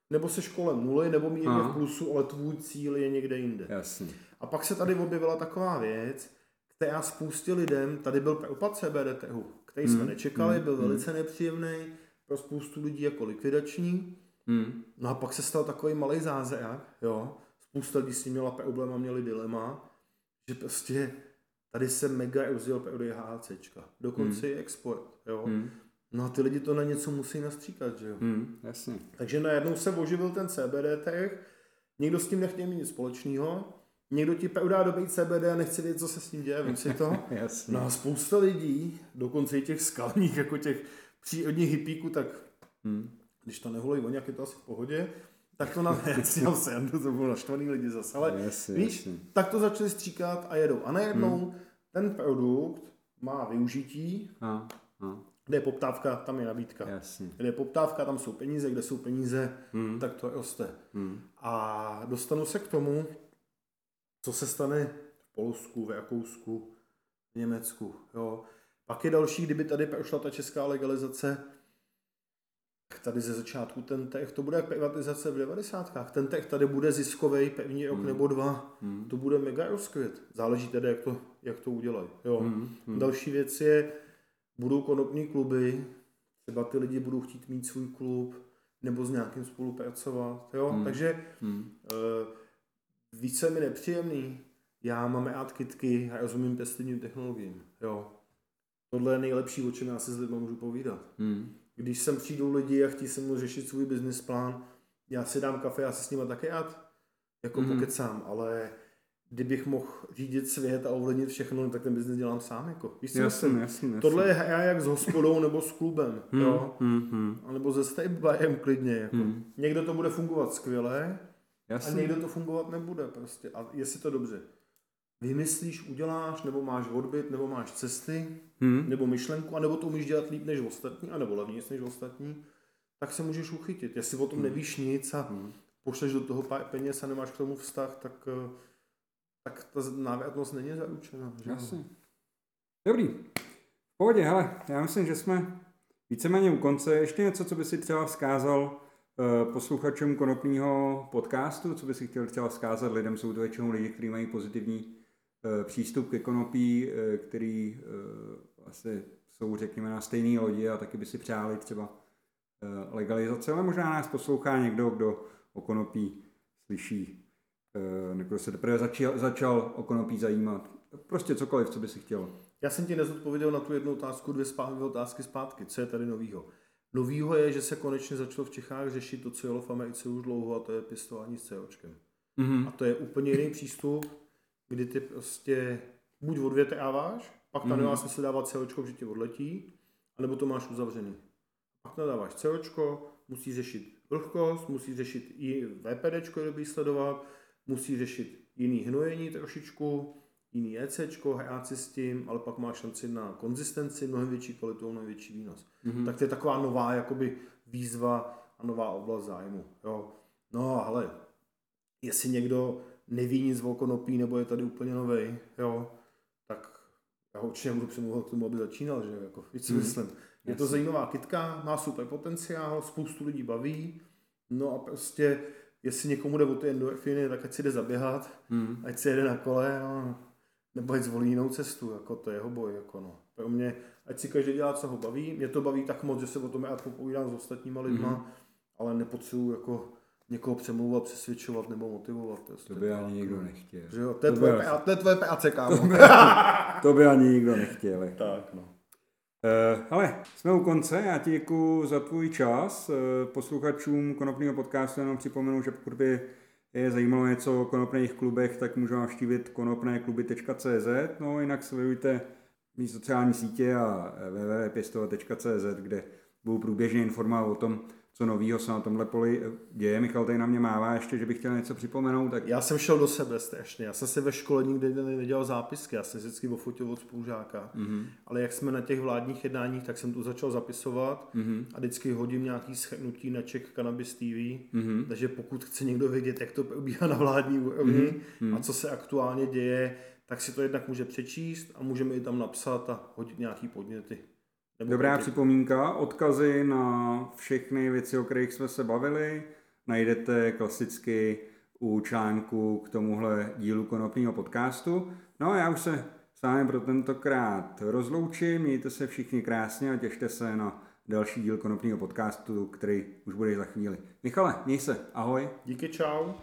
B: nebo se kolem nuly, nebo mít někde v plusu, ale tvůj cíl je někde jinde.
A: Jasně.
B: A pak se tady objevila taková věc, která spoustě lidem, tady byl propad CBD trhu, který jsme hmm. nečekali, hmm. byl hmm. velice nepříjemný, pro spoustu lidí jako likvidační. Hmm. No a pak se stal takový malý zázrak, jo. Spousta lidí s tím měla problém a měli dilema, že prostě tady se mega rozjel POD HACčka. Dokonce hmm. i export, jo. Hmm. No a ty lidi to na něco musí nastříkat, že jo.
A: Hmm, jasně.
B: Takže najednou se oživil ten CBD trh, někdo s tím nechtěl mít nic společného, Někdo ti udá do CBD a nechce vědět, co se s ním děje, víš si to? (laughs)
A: Jasně.
B: No a spousta lidí, dokonce i těch skalních, jako těch přírodní hippíku, tak hmm. když to nevolí oni, jak je to asi v pohodě, tak to na (laughs) si sendu, to bylo naštvaný lidi zase, ale yes, víš, yes. tak to začali stříkat a jedou. A najednou hmm. ten produkt má využití, a, a. kde je poptávka, tam je nabídka. Jasně. Kde je poptávka, tam jsou peníze, kde jsou peníze, hmm. tak to roste. Hmm. A dostanu se k tomu, co se stane v Polsku, v Rakousku, v Německu. Jo. Pak je další, kdyby tady prošla ta česká legalizace, tady ze začátku ten tech, to bude jak privatizace v 90. Ten tech tady bude ziskový pevný rok hmm. nebo dva. Hmm. To bude mega rozkvět. Záleží tedy, jak to, jak to udělají. Jo. Hmm. Hmm. Další věc je, budou konopní kluby, třeba ty lidi budou chtít mít svůj klub, nebo s nějakým spolupracovat. Jo? Hmm. Takže hmm. Uh, více mi nepříjemný. Já mám rád kitky a rozumím pestivním technologiím. Jo. Tohle je nejlepší, o čem já si s lidmi můžu povídat. Hmm. Když sem přijdou lidi a chtějí se mnou řešit svůj business plán, já si dám kafe, já si s nimi taky rád jako mm. pokecám, ale kdybych mohl řídit svět a ovlivnit všechno, tak ten biznis dělám sám. Jako. Víš, jasný, jasný, jasný. Tohle je já jak s hospodou nebo s klubem. (laughs) Hmm, jo? Hmm, hmm. A nebo ze stable klidně. Jako. Hmm. Někdo to bude fungovat skvěle jasný. a někdo to fungovat nebude. Prostě. A jestli to dobře vymyslíš, uděláš, nebo máš odbyt, nebo máš cesty, hmm. nebo myšlenku, anebo to umíš dělat líp než ostatní, anebo levnější než ostatní, tak se můžeš uchytit. Jestli o tom hmm. nevíš nic a hmm. pošleš do toho peněz a nemáš k tomu vztah, tak, eh, tak ta návratnost není zaručena.
A: Jasně. Dobrý. V pohodě, hele, já myslím, že jsme víceméně u konce. Ještě něco, co by si třeba vzkázal eh, posluchačům konopního podcastu, co by si chtěl třeba vzkázat lidem, jsou to většinou lidi, kteří mají pozitivní přístup ke konopí, eh, který eh, asi jsou, řekněme, na stejné lodi a taky by si přáli třeba legalizace, ale možná nás poslouchá někdo, kdo o konopí slyší, nebo se teprve začal, začal o konopí zajímat. Prostě cokoliv, co by si chtěl.
B: Já jsem ti nezodpověděl na tu jednu otázku, dvě zpátky, otázky zpátky. Co je tady novýho? Novýho je, že se konečně začalo v Čechách řešit to, co jelo v Americe už dlouho, a to je pěstování s COčkem. Mm-hmm. A to je úplně jiný přístup kdy ty prostě buď odvětráváš, pak tam mm. nemá smysl dávat COčko, že ti odletí, anebo to máš uzavřený. Pak nadáváš COčko, musí řešit vlhkost, musí řešit i VPD, kdyby sledovat, musí řešit jiný hnojení trošičku, jiný ECčko, hrát si s tím, ale pak má šanci na konzistenci, mnohem větší kvalitu, mnohem větší výnos. Mm-hmm. Tak to je taková nová jakoby výzva a nová oblast zájmu. Jo. No ale jestli někdo neví nic o konopí, nebo je tady úplně nový, jo, tak já ho určitě budu přemluvat k tomu, aby začínal, že jako, víc si mm. myslím. Je to zajímavá kitka, má super potenciál, spoustu lidí baví, no a prostě, jestli někomu jde o ty endorfiny, tak ať si jde zaběhat, mm. ať si jede na kole, no, nebo ať zvolí jinou cestu, jako to je jeho boj, jako no. Pro mě, ať si každý dělá, co ho baví, mě to baví tak moc, že se o tom já popovídám s ostatníma lidma, mm. ale nepotřebuji jako někoho přemlouvat, přesvědčovat nebo motivovat.
A: To, to by ani nikdo nechtěl.
B: Že jo, to je, to tvoje, by... to je tvoje PAC, kámo.
A: To by, to by ani nikdo nechtěl.
B: tak, no.
A: Uh, ale jsme u konce, já ti děkuji za tvůj čas. Uh, posluchačům konopného podcastu jenom připomenu, že pokud by je zajímalo něco o konopných klubech, tak můžu navštívit konopnékluby.cz, no jinak sledujte mý sociální sítě a www.pěstovat.cz, kde budou průběžně informovat o tom, co novýho se na tomhle poli děje. Michal tady na mě mává ještě, že bych chtěl něco připomenout. Tak...
B: Já jsem šel do sebe strašně. Já jsem si ve škole nikdy nedělal zápisky. Já jsem vždycky ofotil od spolužáka. Mm-hmm. Ale jak jsme na těch vládních jednáních, tak jsem tu začal zapisovat mm-hmm. a vždycky hodím nějaký schrnutí na Czech Cannabis TV. Mm-hmm. Takže pokud chce někdo vědět, jak to probíhá na vládní úrovni mm-hmm. a co se aktuálně děje, tak si to jednak může přečíst a můžeme i tam napsat a hodit nějaký podněty.
A: Nebo Dobrá taky... připomínka, odkazy na všechny věci, o kterých jsme se bavili, najdete klasicky u článku k tomuhle dílu konopního podcastu. No a já už se s vámi pro tentokrát rozloučím, mějte se všichni krásně a těšte se na další díl konopního podcastu, který už bude za chvíli. Michale, měj se, ahoj.
B: Díky, čau.